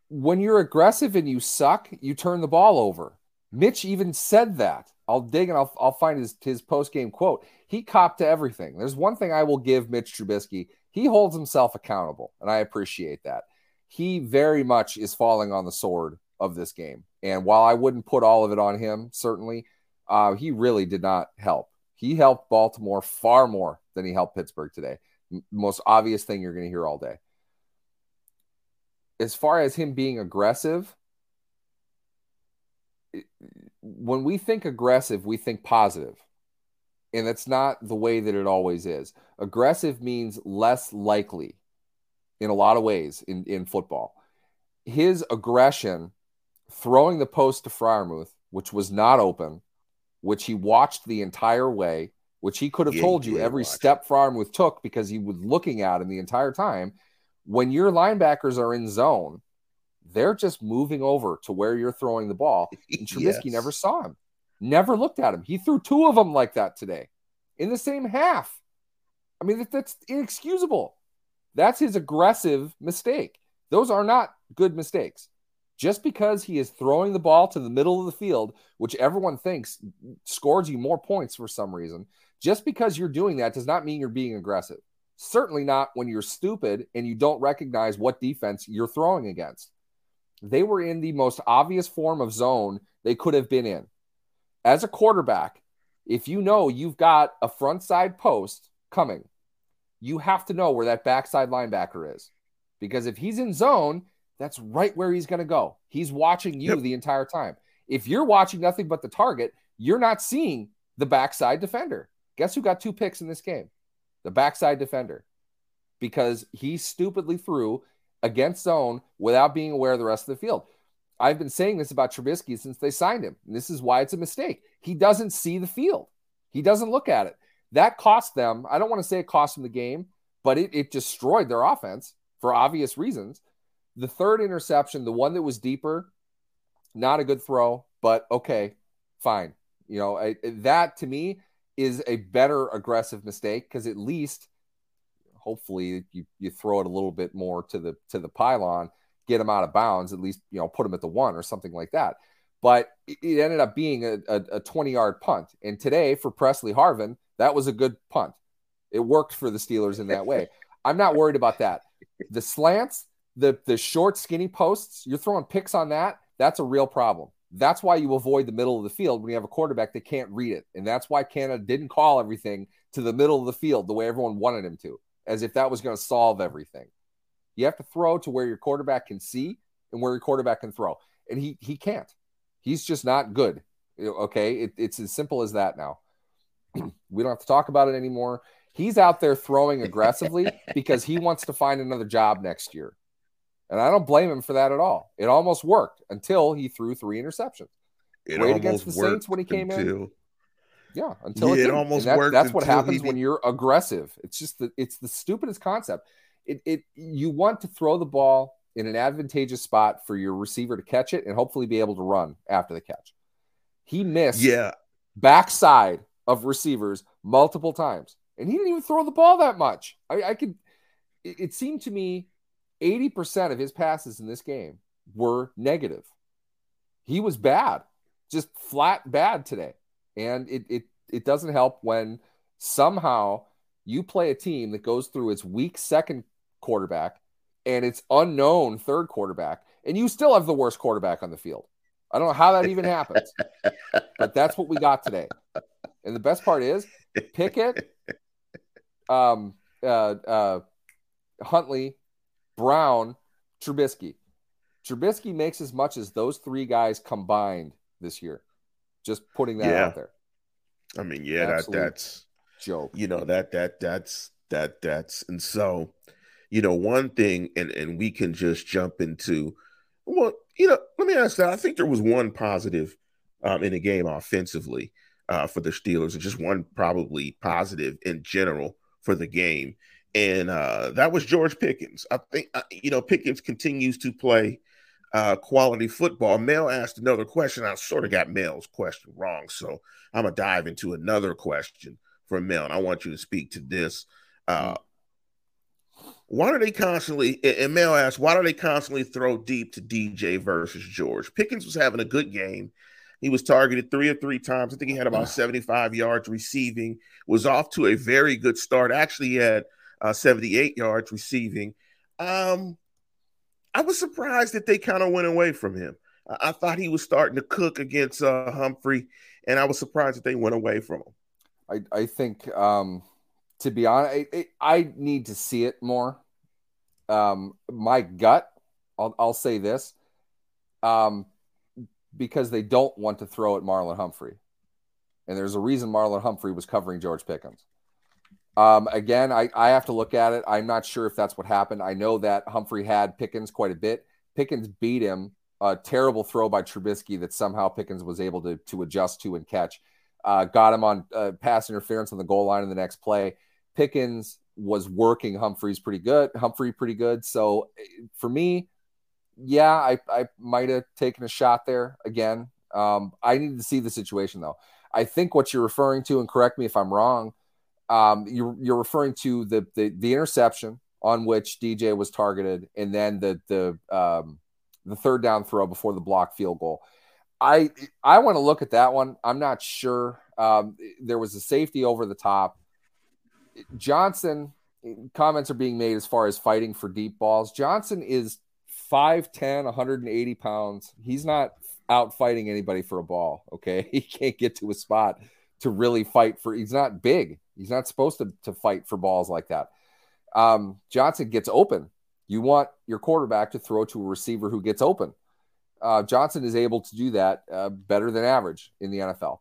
B: when you're aggressive and you suck, you turn the ball over. Mitch even said that. I'll dig and I'll, I'll find his, his post game quote. He copped to everything. There's one thing I will give Mitch Trubisky. He holds himself accountable, and I appreciate that. He very much is falling on the sword of this game. And while I wouldn't put all of it on him, certainly, uh, he really did not help. He helped Baltimore far more than he helped Pittsburgh today. Most obvious thing you're going to hear all day. As far as him being aggressive, when we think aggressive, we think positive. And that's not the way that it always is. Aggressive means less likely in a lot of ways in, in football. His aggression, throwing the post to Freiermuth, which was not open, which he watched the entire way, which he could have yeah, told you every watch. step Freiermuth took because he was looking at him the entire time. When your linebackers are in zone, they're just moving over to where you're throwing the ball. And Trubisky yes. never saw him, never looked at him. He threw two of them like that today in the same half. I mean, that's inexcusable. That's his aggressive mistake. Those are not good mistakes. Just because he is throwing the ball to the middle of the field, which everyone thinks scores you more points for some reason, just because you're doing that does not mean you're being aggressive. Certainly not when you're stupid and you don't recognize what defense you're throwing against. They were in the most obvious form of zone they could have been in. As a quarterback, if you know you've got a front side post coming, you have to know where that backside linebacker is. Because if he's in zone, that's right where he's going to go. He's watching you yep. the entire time. If you're watching nothing but the target, you're not seeing the backside defender. Guess who got two picks in this game? The backside defender. Because he stupidly threw against zone without being aware of the rest of the field. I've been saying this about Trubisky since they signed him. And this is why it's a mistake. He doesn't see the field. He doesn't look at it. That cost them. I don't want to say it cost them the game, but it, it destroyed their offense for obvious reasons. The third interception, the one that was deeper, not a good throw, but okay, fine. You know, I, that to me is a better aggressive mistake because at least hopefully you, you throw it a little bit more to the to the pylon, get them out of bounds, at least you know put them at the one or something like that. But it ended up being a, a, a 20 yard punt. And today for Pressley Harvin, that was a good punt. It worked for the Steelers in that way. I'm not worried about that. The slants, the the short skinny posts, you're throwing picks on that. That's a real problem. That's why you avoid the middle of the field when you have a quarterback that can't read it. And that's why Canada didn't call everything to the middle of the field the way everyone wanted him to as if that was going to solve everything. You have to throw to where your quarterback can see and where your quarterback can throw. And he he can't. He's just not good. Okay, it, it's as simple as that now. we don't have to talk about it anymore. He's out there throwing aggressively because he wants to find another job next year. And I don't blame him for that at all. It almost worked until he threw three interceptions. It Great against the Saints when he came until, in. Yeah, until yeah, it, it, almost that, worked. That's what happens when you're aggressive. It's just the it's the stupidest concept. It it you want to throw the ball in an advantageous spot for your receiver to catch it and hopefully be able to run after the catch. He missed
A: yeah
B: backside of receivers multiple times, and he didn't even throw the ball that much. I, I could. It, it seemed to me, eighty percent of his passes in this game were negative. He was bad, just flat bad today. And it it it doesn't help when somehow you play a team that goes through its weak second quarterback and its unknown third quarterback and you still have the worst quarterback on the field. I don't know how that even happens, but that's what we got today. And the best part is Pickett, um, uh, uh, Huntley, Brown, Trubisky. Trubisky makes as much as those three guys combined this year. Just putting that
A: Yeah.
B: out there.
A: I mean, yeah, that that's
B: Joke.
A: you know that that that's that that's and so you know one thing and and we can just jump into well you know let me ask that i think there was one positive um in the game offensively uh for the steelers and just one probably positive in general for the game and uh that was george pickens i think uh, you know pickens continues to play uh quality football mel asked another question i sort of got mel's question wrong so i'm gonna dive into another question from Mel, and I want you to speak to this. Uh, why do they constantly, and Mel asked, why do they constantly throw deep to DJ versus George? Pickens was having a good game. He was targeted three or three times. I think he had about 75 yards receiving, was off to a very good start. Actually, he had uh, 78 yards receiving. Um, I was surprised that they kind of went away from him. I-, I thought he was starting to cook against uh, Humphrey, and I was surprised that they went away from him.
B: I, I think, um, to be honest, I, I need to see it more. Um, my gut, I'll, I'll say this, um, because they don't want to throw at Marlon Humphrey. And there's a reason Marlon Humphrey was covering George Pickens. Um, again, I, I have to look at it. I'm not sure if that's what happened. I know that Humphrey had Pickens quite a bit. Pickens beat him. A terrible throw by Trubisky that somehow Pickens was able to, to adjust to and catch. Uh, got him on uh, pass interference on the goal line in the next play. Pickens was working Humphreys pretty good. Humphrey pretty good. So for me, yeah, I, I might have taken a shot there again. Um, I need to see the situation though. I think what you're referring to, and correct me if I'm wrong, um, you're you're referring to the, the the interception on which DJ was targeted, and then the the um, the third down throw before the block field goal. I I want to look at that one. I'm not sure. Um, there was a safety over the top. Johnson comments are being made as far as fighting for deep balls. Johnson is 5'10, 180 pounds. He's not out fighting anybody for a ball. Okay. He can't get to a spot to really fight for he's not big. He's not supposed to, to fight for balls like that. Um, Johnson gets open. You want your quarterback to throw to a receiver who gets open. Uh, Johnson is able to do that uh, better than average in the NFL.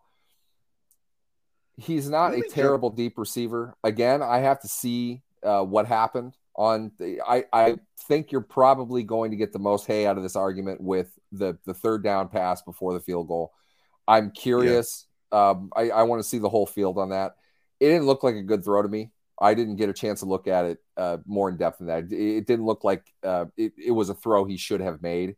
B: He's not a terrible deep receiver. Again, I have to see uh, what happened on. The, I I think you're probably going to get the most hay out of this argument with the the third down pass before the field goal. I'm curious. Yeah. Um, I, I want to see the whole field on that. It didn't look like a good throw to me. I didn't get a chance to look at it uh, more in depth than that. It, it didn't look like uh, it, it was a throw he should have made.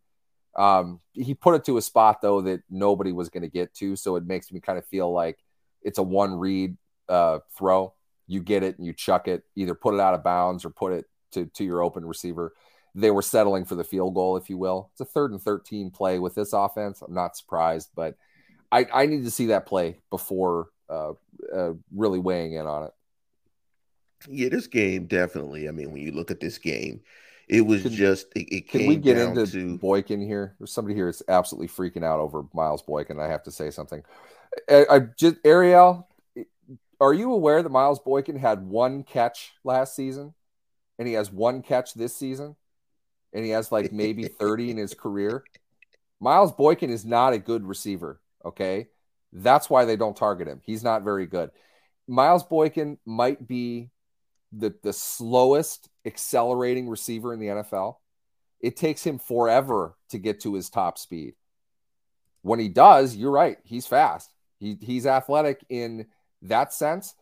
B: Um, he put it to a spot though that nobody was going to get to, so it makes me kind of feel like it's a one read uh, throw. You get it and you chuck it, either put it out of bounds or put it to to your open receiver. They were settling for the field goal, if you will. It's a third and thirteen play with this offense. I'm not surprised, but I, I need to see that play before uh, uh, really weighing in on it.
A: Yeah, this game definitely. I mean, when you look at this game, it was
B: Can-
A: just it, it
B: Can
A: came
B: we get into
A: to
B: Boykin here? There's somebody here that's absolutely freaking out over Miles Boykin. I have to say something. I, I just Ariel, are you aware that Miles Boykin had one catch last season, and he has one catch this season, and he has like maybe 30 in his career? Miles Boykin is not a good receiver. Okay, that's why they don't target him. He's not very good. Miles Boykin might be the the slowest accelerating receiver in the NFL. It takes him forever to get to his top speed. When he does, you're right, he's fast. He he's athletic in that sense.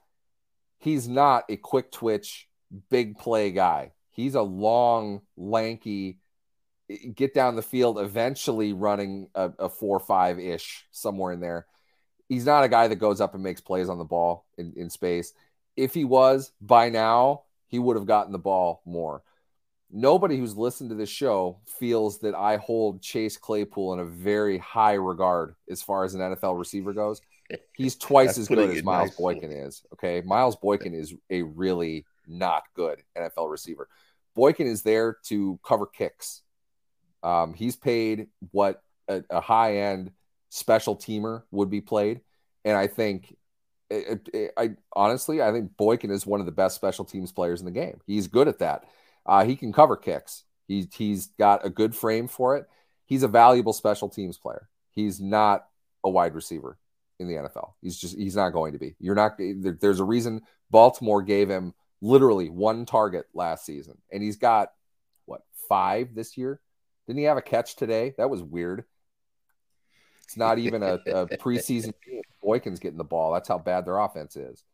B: He's not a quick twitch, big play guy. He's a long, lanky, get down the field, eventually running a, a four five ish somewhere in there. He's not a guy that goes up and makes plays on the ball in, in space if he was by now, he would have gotten the ball more. Nobody who's listened to this show feels that I hold Chase Claypool in a very high regard as far as an NFL receiver goes. He's twice as good as Miles. Boykin is. Okay. Miles Boykin is a really not good NFL receiver. Boykin is there to cover kicks. Um, he's paid what a, a high end special teamer would be played, and I think. It, it, I honestly, I think Boykin is one of the best special teams players in the game. He's good at that. Uh, he can cover kicks. He's he's got a good frame for it. He's a valuable special teams player. He's not a wide receiver in the NFL. He's just he's not going to be. You're not eh, there, there's a reason Baltimore gave him literally one target last season and he's got what, 5 this year? Didn't he have a catch today? That was weird. It's not even a, a preseason game. Boykin's getting the ball. That's how bad their offense is.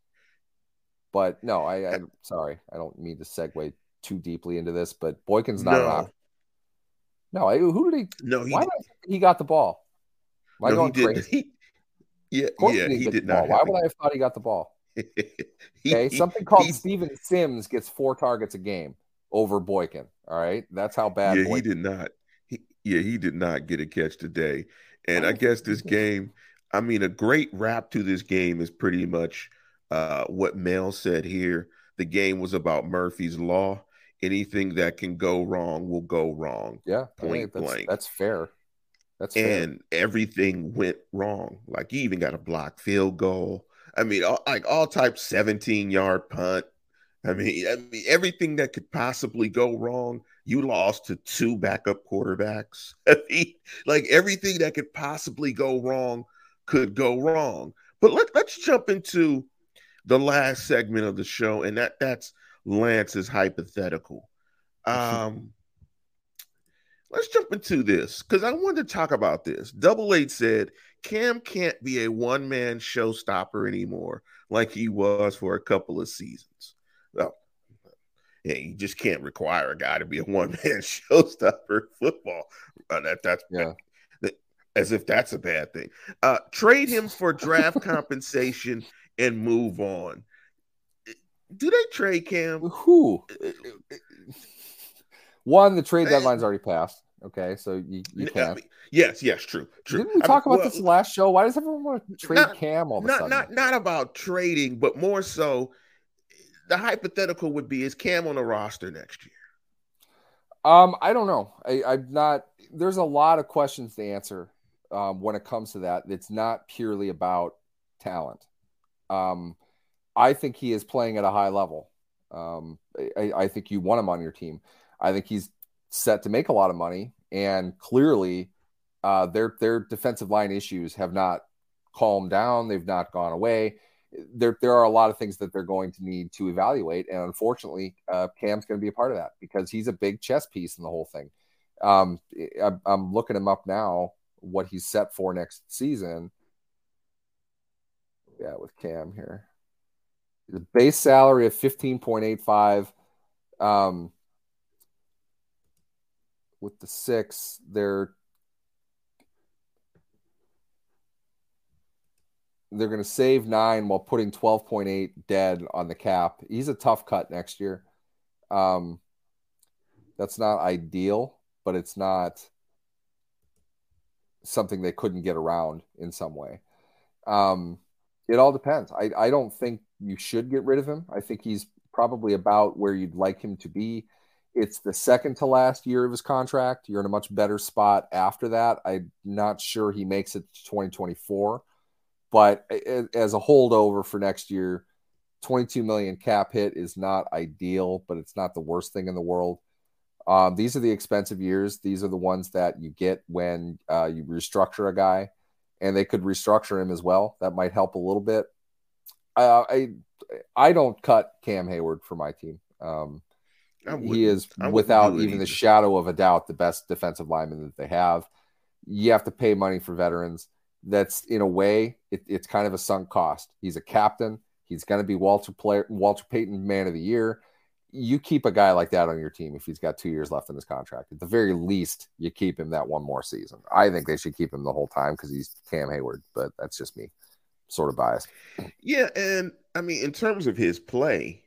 B: But no, I, I'm uh, sorry. I don't mean to segue too deeply into this, but Boykin's not
A: No.
B: an option. No, I, who did he?
A: No, he
B: why did he got the ball? Am I
A: no,
B: going crazy?
A: Yeah, yeah, he did not.
B: Why would I have thought he got the ball?
A: He-
B: Okay, something called Steven Sims gets four targets a game over Boykin. All right, that's how bad.
A: Yeah, he did not. He, yeah, he did not get a catch today. And I guess this game, I mean, a great wrap to this game is pretty much uh, what Mel said here. The game was about Murphy's Law. Anything that can go wrong will go wrong.
B: Yeah,
A: Point
B: that's,
A: blank.
B: That's fair. That's fair.
A: And everything went wrong. Like you even got a blocked field goal. I mean, all, like all types, 17 yard punt. I mean, I mean, everything that could possibly go wrong, you lost to two backup quarterbacks. I mean, like everything that could possibly go wrong could go wrong. But let, let's jump into the last segment of the show, and that that's Lance's hypothetical. Um, let's jump into this because I wanted to talk about this. Double Eight said Cam can't be a one man showstopper anymore like he was for a couple of seasons. Well, yeah, you just can't require a guy to be a one man showstopper in football. Uh, that that's
B: Yeah.
A: that- as if that's a bad thing. Uh, trade him for draft compensation and move on. Do they trade Cam?
B: Who? One, the trade deadline's already passed. Okay, so you, you can't.
A: yes, yes, true, true.
B: Didn't we
A: I
B: talk
A: mean,
B: about
A: well,
B: this last show? Why does everyone want to trade
A: not-
B: Cam all of a
A: not
B: sudden?
A: not not about trading, but more so the hypothetical would be is Cam on the roster next year?
B: Um, I don't know. I, I'm not. There's a lot of questions to answer um, when it comes to that. It's not purely about talent. Um, I think he is playing at a high level. Um, I, I think you want him on your team. I think he's set to make a lot of money, and clearly, uh, their their defensive line issues have not calmed down. They've not gone away. There there are a lot of things that they're going to need to evaluate, and unfortunately, uh, Cam's going to be a part of that because he's a big chess piece in the whole thing. Um, I, I'm looking him up now. What he's set for next season. Yeah, with Cam here the base salary of 15.85 um with the six they're they're going to save nine while putting 12.8 dead on the cap he's a tough cut next year um that's not ideal but it's not something they couldn't get around in some way um it all depends. I, I don't think you should get rid of him. I think he's probably about where you'd like him to be. It's the second to last year of his contract. You're in a much better spot after that. I'm not sure he makes it to 2024, but as a holdover for next year, 22 million cap hit is not ideal, but it's not the worst thing in the world. Um, these are the expensive years. These are the ones that you get when uh, you restructure a guy and they could restructure him as well. That might help a little bit. Uh, I I don't cut Cam Heyward for my team. Um, he is without even the shadow of a doubt the best defensive lineman that they have. You have to pay money for veterans. That's in a way it, it's kind of a sunk cost. He's a captain. He's going to be Walter player Walter Payton Man of the Year. You keep a guy like that on your team if he's got two years left in his contract. At the very least, you keep him that one more season. I think they should keep him the whole time because he's Cam Heyward, but that's just me, sort of biased.
A: Yeah, and I mean, in terms of his play,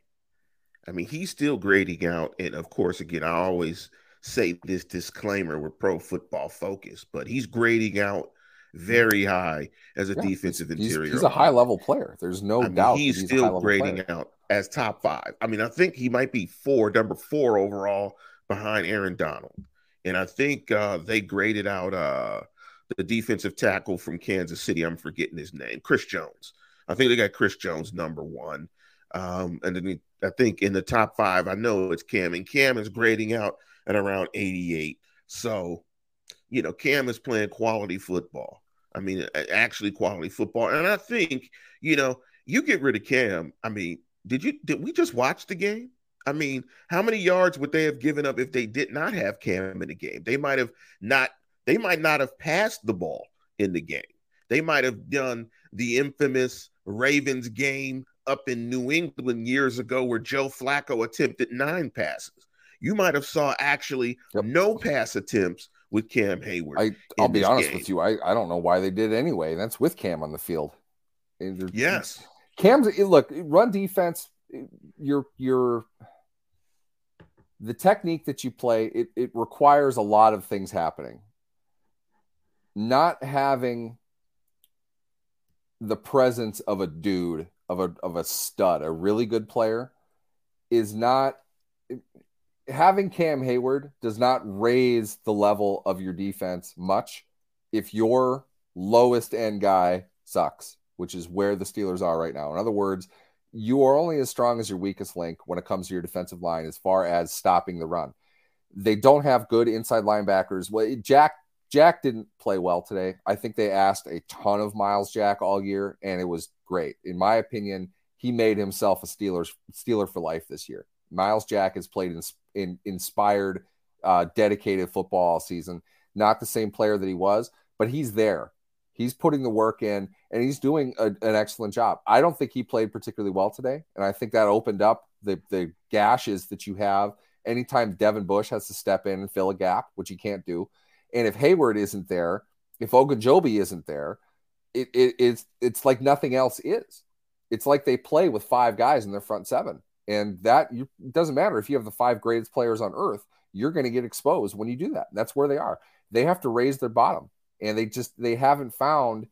A: I mean, he's still grading out. And of course, again, I always say this disclaimer with pro football focus, but he's grading out very high as a
B: Yeah,
A: defensive
B: he's,
A: interior.
B: he's a high level player. There's no
A: I
B: doubt. that
A: he's,
B: he's
A: still grading
B: player.
A: out as top five. I mean, I think he might be four, number four overall behind Aaron Donald and I think uh, they graded out uh, the defensive tackle from Kansas City. I'm forgetting his name, Chris Jones. I think they got Chris Jones number one. Um, and then I think in the top five, I know it's Cam, and Cam is grading out at around 88. So, you know, Cam is playing quality football. I mean, actually quality football. And I think, you know, you get rid of Cam. I mean, did you did we just watch the game? I mean, how many yards would they have given up if they did not have Cam in the game? They might have not they might not have passed the ball in the game. They might have done the infamous Ravens game up in New England years ago where Joe Flacco attempted nine passes. You might have saw actually yep. no pass attempts with Cam Heyward.
B: I, will be honest game. with you. I, I don't know why they did anyway. That's with Cam on the field.
A: Yes.
B: Cam's eh, look, run defense, eh, you're you're the technique that you play, it, it requires a lot of things happening. Not having the presence of a dude, of a of a stud, a really good player, is not having Cam Heyward does not raise the level of your defense much if your lowest end guy sucks, which is where the Steelers are right now. In other words, you are only as strong as your weakest link when it comes to your defensive line as far as stopping the run. They don't have good inside linebackers. Well, Jack Jack didn't play well today. I think they asked a ton of Myles Jack all year, and it was great. In my opinion, he made himself a Steelers Steeler for life this year. Myles Jack has played in, in inspired, uh, dedicated football all season. Not the same player that he was, but he's there. He's putting the work in and he's doing a, an excellent job. I don't think he played particularly well today. And I think that opened up the, the gashes that you have anytime Devin Bush has to step in and fill a gap, which he can't do. And if Heyward isn't there, if Ogunjobi isn't there, it, it, it's it's like nothing else is. It's like they play with five guys in their front seven, and that you, doesn't matter if you have the five greatest players on earth. You're going to get exposed when you do that. That's where they are. They have to raise their bottom and they just they haven't found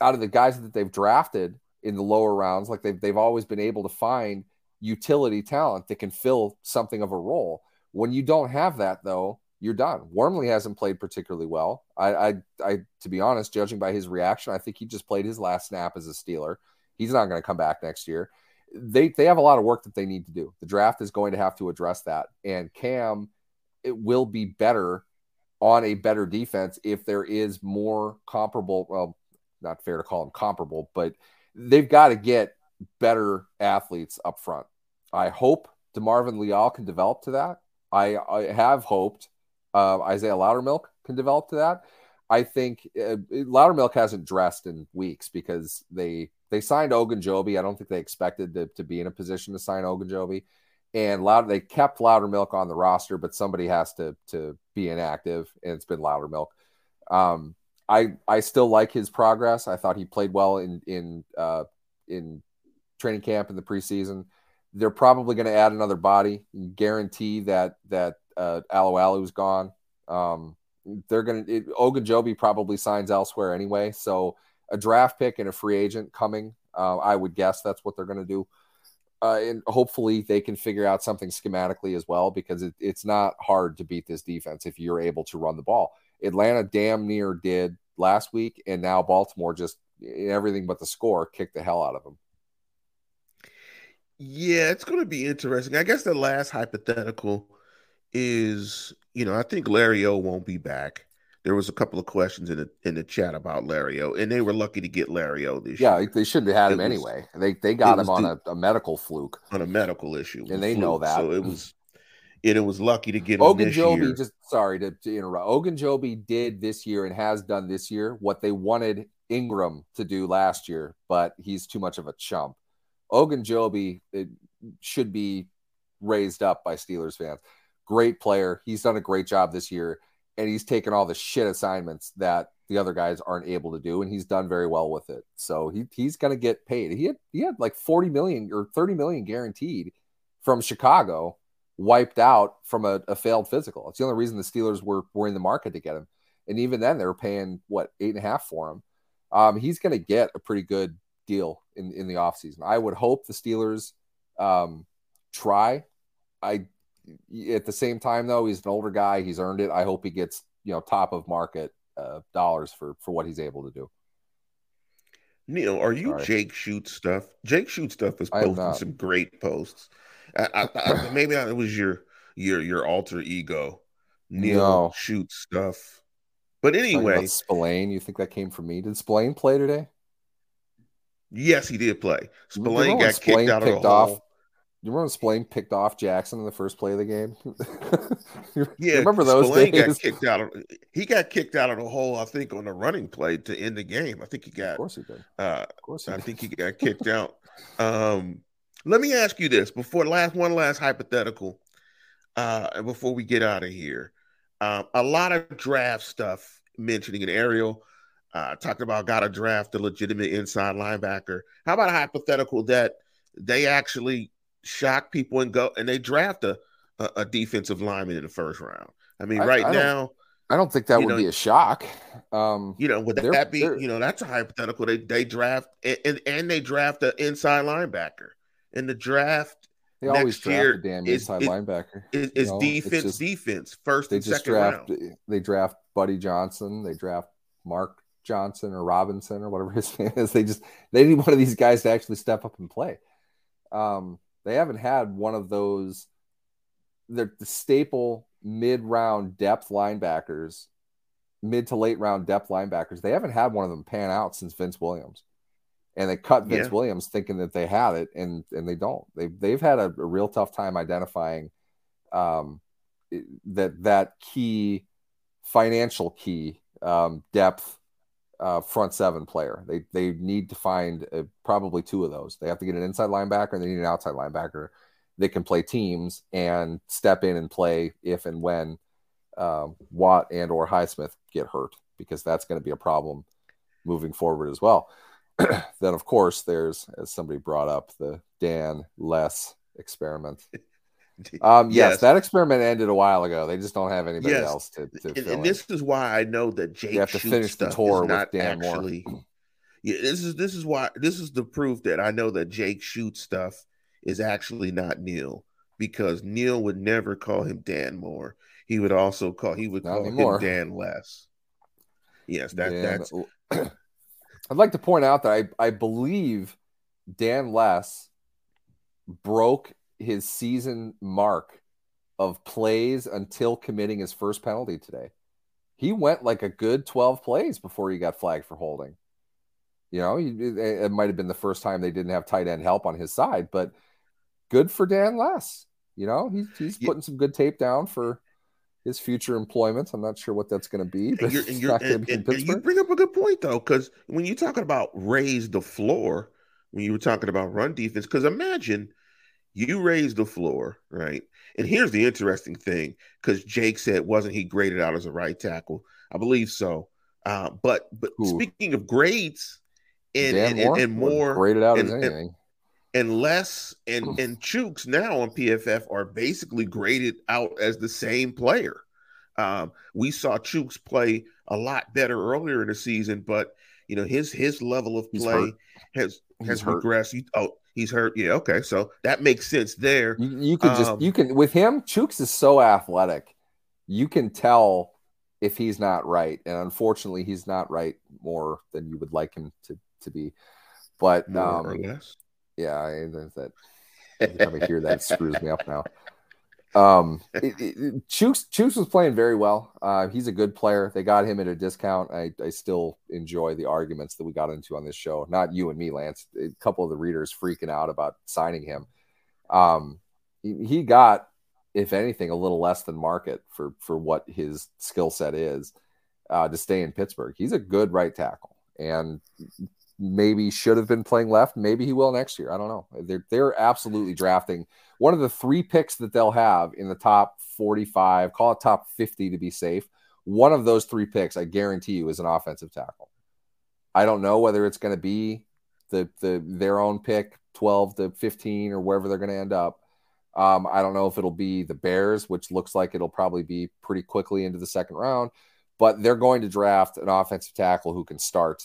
B: out of the guys that they've drafted in the lower rounds like they've, they've always been able to find utility talent that can fill something of a role when you don't have that though you're done wormley hasn't played particularly well I, I i to be honest judging by his reaction i think he just played his last snap as a steeler he's not going to come back next year they they have a lot of work that they need to do the draft is going to have to address that and cam it will be better on a better defense if there is more comparable. Well, not fair to call them comparable, but they've got to get better athletes up front. I hope DeMarvin Leal can develop to that. I, I have hoped uh, Isaiah Loudermilk can develop to that. I think uh, Loudermilk hasn't dressed in weeks because they they signed Ogunjobi. I don't think they expected to, to be in a position to sign Ogunjobi and loud they kept Loudermilk on the roster, but somebody has to to be inactive, and it's been Loudermilk. Um, I I still like his progress. I thought he played well in in uh, in training camp in the preseason. They're probably going to add another body, guarantee that that uh, Alualu's gone. Um, they're going to Ogunjobi probably signs elsewhere anyway, so a draft pick and a free agent coming. Uh, I would guess that's what they're going to do uh, and hopefully they can figure out something schematically as well because it, it's not hard to beat this defense if you're able to run the ball. Atlanta damn near did last week, and now Baltimore just everything but the score kicked the hell out of them.
A: Yeah, it's going to be interesting. I guess the last hypothetical is, you know, I think Larry O won't be back there was a couple of questions in the in the chat about Lario, and they were lucky to get Lario this
B: yeah,
A: year.
B: Yeah, they shouldn't have had him anyway. They they got him on a, a, medical fluke,
A: on a medical issue,
B: and they fluke. know that.
A: So it was, and it was lucky to get him Ogunjobi.
B: Just sorry to, to interrupt. Ogunjobi did this year and has done this year what they wanted Ingram to do last year, but he's too much of a chump. Ogunjobi should be raised up by Steelers fans. Great player. He's done a great job this year and he's taken all the shit assignments that the other guys aren't able to do, and he's done very well with it. So he he's going to get paid. He had he had like forty million or thirty million guaranteed from Chicago, wiped out from a, a failed physical. It's the only reason the Steelers were were in the market to get him, and even then they were paying what eight and a half for him. Um, he's going to get a pretty good deal in in the offseason. I would hope the Steelers um, try. I at the same time, though, he's an older guy. He's earned it. I hope he gets you know top of market uh, dollars for for what he's able to do.
A: Neal, are you Sorry. Jake Shoot stuff? Jake Shoot stuff is posting some great posts. I, I, I, maybe it was your your your alter ego, Neal no. Shoot stuff. But anyway,
B: Spillane, you think that came from me? Did Spillane play today?
A: Yes, he did play. Spillane got Spillane kicked out of the off, hole.
B: You remember when Spillane picked off Jackson in the first play of the game?
A: yeah, remember those Spillane days? got kicked out. Of, he got kicked out of the hole. I think on the running play to end the game. I think he got.
B: Of course he did.
A: Uh, of course, he I did. think he got kicked out. Um, let me ask you this before last one last hypothetical. Uh, before we get out of here, um, a lot of draft stuff mentioning an Ariel uh, talking about got to draft a legitimate inside linebacker. How about a hypothetical that they actually shock people and go and they draft a, a, a defensive lineman in the first round. I mean, I, right
B: I
A: now,
B: I don't think that would know, be a shock. Um,
A: you know, would that be? You know, that's a hypothetical. They they draft and and, and they draft an inside linebacker in the draft.
B: They always draft year a damn inside is,
A: linebacker. Is, is know, defense just, defense first they just
B: draft,
A: round.
B: They draft Buddy Johnson. They draft Mark Johnson or Robinson or whatever his name is. They just they need one of these guys to actually step up and play. Um, they haven't had one of those. They're the staple mid round depth linebackers, mid to late round depth linebackers. They haven't had one of them pan out since Vince Williams. And they cut Vince yeah. Williams thinking that they had it, and and they don't. They they've had a, a real tough time identifying um, that that key financial key um, depth uh, front seven player. They they need to find uh, probably two of those. They have to get an inside linebacker and they need an outside linebacker that can play teams and step in and play if and when uh, Watt and or Highsmith get hurt because that's going to be a problem moving forward as well. then of course there's as somebody brought up the Dan Less experiment. Um, yes, yes, that experiment ended a while ago. They just don't have anybody yes. else to. to
A: and, and this is why I know that Jake you have to finish the tour with Dan actually, Moore. Yeah, this is this is why this is the proof that I know that Jake Shoot stuff is actually not Neal because Neal would never call him Dan Moore. He would also call he would not call anymore. him Dan Less. Yes, that Dan, that's.
B: I'd like to point out that I I believe Dan Less broke his season mark of plays until committing his first penalty today. He went like a good 12 plays before he got flagged for holding. You know, it might have been the first time they didn't have tight end help on his side, but good for Dan Less. You know, he's, he's putting some good tape down for his future employment. I'm not sure what that's going to be, but
A: and, you're, and, you're, and, and you bring up a good point though, because when you're talking about raise the floor, when you were talking about run defense, because imagine you raised the floor, right? And here's the interesting thing, because Jake said, wasn't he graded out as a right tackle? I believe so. Uh, but but Ooh. speaking of grades and and, and, and, more
B: graded out
A: and,
B: as anything.
A: And less and and Chuks now on PFF are basically graded out as the same player. Um, we saw Chuks play a lot better earlier in the season, but you know his his level of play has has regressed. You, oh, He's hurt. Yeah. Okay. So that makes sense there.
B: You, you could just, um, you can, with him, Chuks is so athletic. You can tell if he's not right. And unfortunately, he's not right more than you would like him to, to be. But, um, yeah, I, that, every time I hear that, screws me up now. Um, it, it, Chuks, Chuks was playing very well. Uh, he's a good player. They got him at a discount. I, I still enjoy the arguments that we got into on this show. Not you and me, Lance. A couple of the readers freaking out about signing him. Um, he, he got, if anything, a little less than market for for what his skill set is uh, to stay in Pittsburgh. He's a good right tackle, and maybe should have been playing left. Maybe he will next year. I don't know. They're they're absolutely drafting one of the three picks that they'll have in the top 45, call it top 50 to be safe. One of those three picks, I guarantee you, is an offensive tackle. I don't know whether it's going to be the the their own pick, 12 to 15, or wherever they're going to end up. Um, I don't know if it'll be the Bears, which looks like it'll probably be pretty quickly into the second round, but they're going to draft an offensive tackle who can start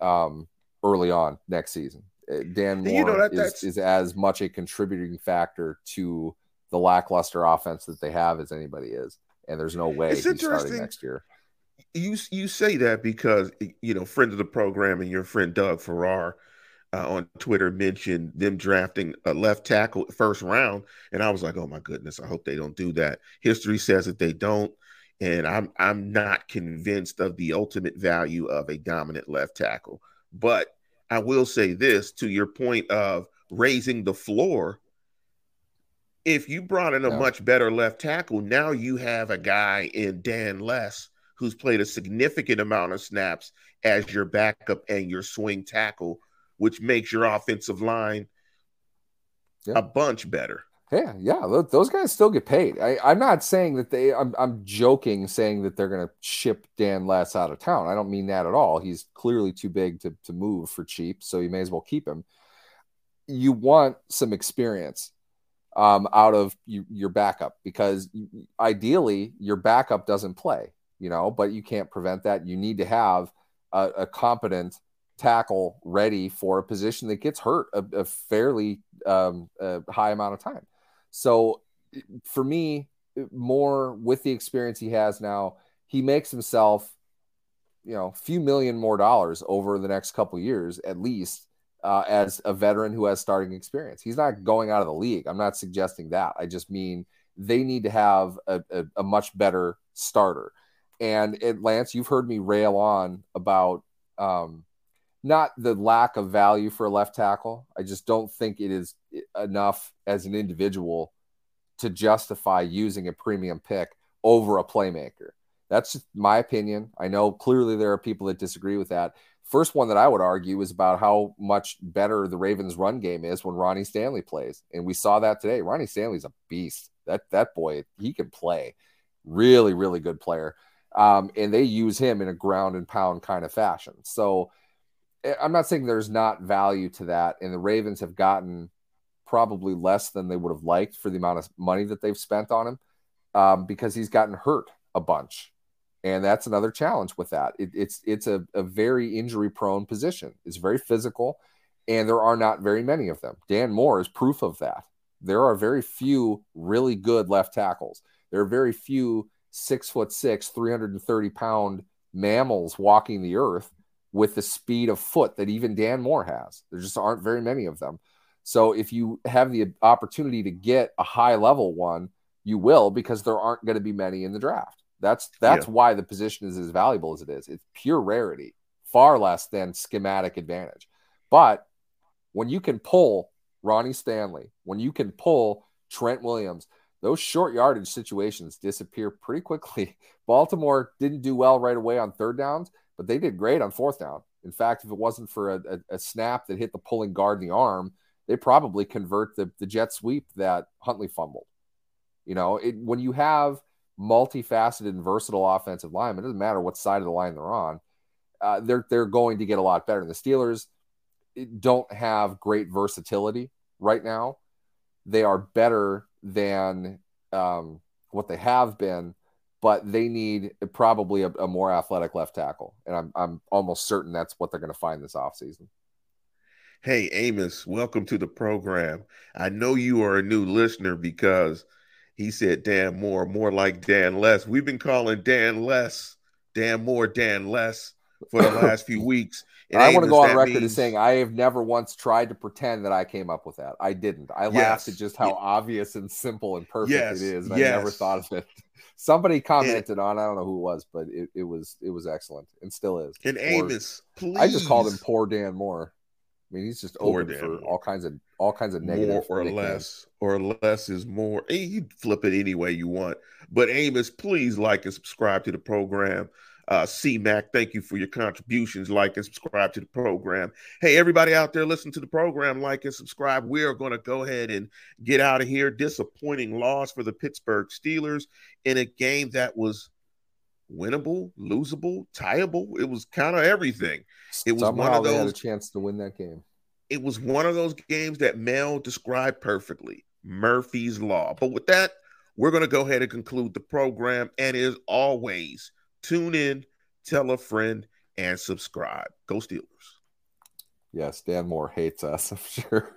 B: um, early on next season. Uh, Dan Moore you know, that, is, is as much a contributing factor to the lackluster offense that they have as anybody is, and there's no way it's he's starting next year.
A: You you say that because you know friend of the program and your friend Doug Farrar uh, on Twitter mentioned them drafting a left tackle first round, and I was like, oh my goodness, I hope they don't do that. History says that they don't, and I'm I'm not convinced of the ultimate value of a dominant left tackle. But I will say this to your point of raising the floor. If you brought in a yeah. much better left tackle, now you have a guy in Dan Less who's played a significant amount of snaps as your backup and your swing tackle which makes your offensive line yeah. a bunch better.
B: Yeah, yeah, those guys still get paid. I, am not saying that they. I'm, I'm joking, saying that they're going to ship Dan Less out of town. I don't mean that at all. He's clearly too big to to move for cheap, so you may as well keep him. You want some experience um, out of you, your backup because ideally your backup doesn't play, you know, but you can't prevent that. You need to have a, a competent tackle ready for a position that gets hurt a, a fairly um, a high amount of time. So for me, more with the experience he has now, he makes himself, you know, a few million more dollars over the next couple years at least uh, as a veteran who has starting experience. He's not going out of the league. I'm not suggesting that. I just mean they need to have a, a, a much better starter. And it, Lance, you've heard me rail on about um, not the lack of value for a left tackle. I just don't think it is enough as an individual to justify using a premium pick over a playmaker. That's my opinion. I know clearly there are people that disagree with that. First one that I would argue is about how much better the Ravens run game is when Ronnie Stanley plays. And we saw that today. Ronnie Stanley's a beast. That that boy, he can play. Really, really good player. Um, and they use him in a ground and pound kind of fashion. So I'm not saying there's not value to that, and the Ravens have gotten probably less than they would have liked for the amount of money that they've spent on him um, because he's gotten hurt a bunch, and that's another challenge with that. It, it's it's a, a very injury prone position. It's very physical, and there are not very many of them. Dan Moore is proof of that. There are very few really good left tackles. There are very few six foot six, 330 pound mammals walking the earth with the speed of foot that even Dan Moore has. There just aren't very many of them. So if you have the opportunity to get a high level one, you will because there aren't going to be many in the draft. That's that's yeah. why the position is as valuable as it is. It's pure rarity, far less than schematic advantage. But when you can pull Ronnie Stanley, when you can pull Trent Williams, those short yardage situations disappear pretty quickly. Baltimore didn't do well right away on third downs, but they did great on fourth down. In fact, if it wasn't for a, a, a snap that hit the pulling guard in the arm, they probably convert the, the jet sweep that Huntley fumbled. You know, it, when you have multifaceted and versatile offensive linemen, it doesn't matter what side of the line they're on, uh, they're they're going to get a lot better. And the Steelers don't have great versatility right now. They are better than um, what they have been but they need probably a, a, more athletic left tackle. And I'm, I'm almost certain that's what they're going to find this offseason.
A: Hey, Amos, welcome to the program. I know you are a new listener because he said Dan Moore, more like Dan Less. We've been calling Dan Less, Dan Moore, Dan Less for the last few weeks.
B: And I want to go on record means... as saying I have never once tried to pretend that I came up with that. I didn't. I yes. laughed at just how yeah. obvious and simple and perfect yes. it is. And yes. I never thought of it. Somebody commented on. I don't know who it was, but it, it was it was excellent and still is.
A: And poor, Amos, please.
B: I just called him poor Dan Moore. I mean, he's just poor open Dan for Moore. all kinds of all kinds of negative
A: more or less or less is more. You flip it any way you want. But Amos, please like and subscribe to the program. Uh, CMAC, thank you for your contributions. Like and subscribe to the program. Hey, everybody out there, listen to the program, like and subscribe. We are going to go ahead and get out of here. Disappointing loss for the Pittsburgh Steelers in a game that was winnable, losable, tieable. It was kind of everything. It was
B: Somehow
A: one of those
B: had a chance to win that game.
A: It was one of those games that Mel described perfectly. Murphy's Law. But with that, we're going to go ahead and conclude the program. And as always, Tune in, tell a friend, and subscribe. Go Steelers.
B: Yes, Dan Moore hates us, I'm sure.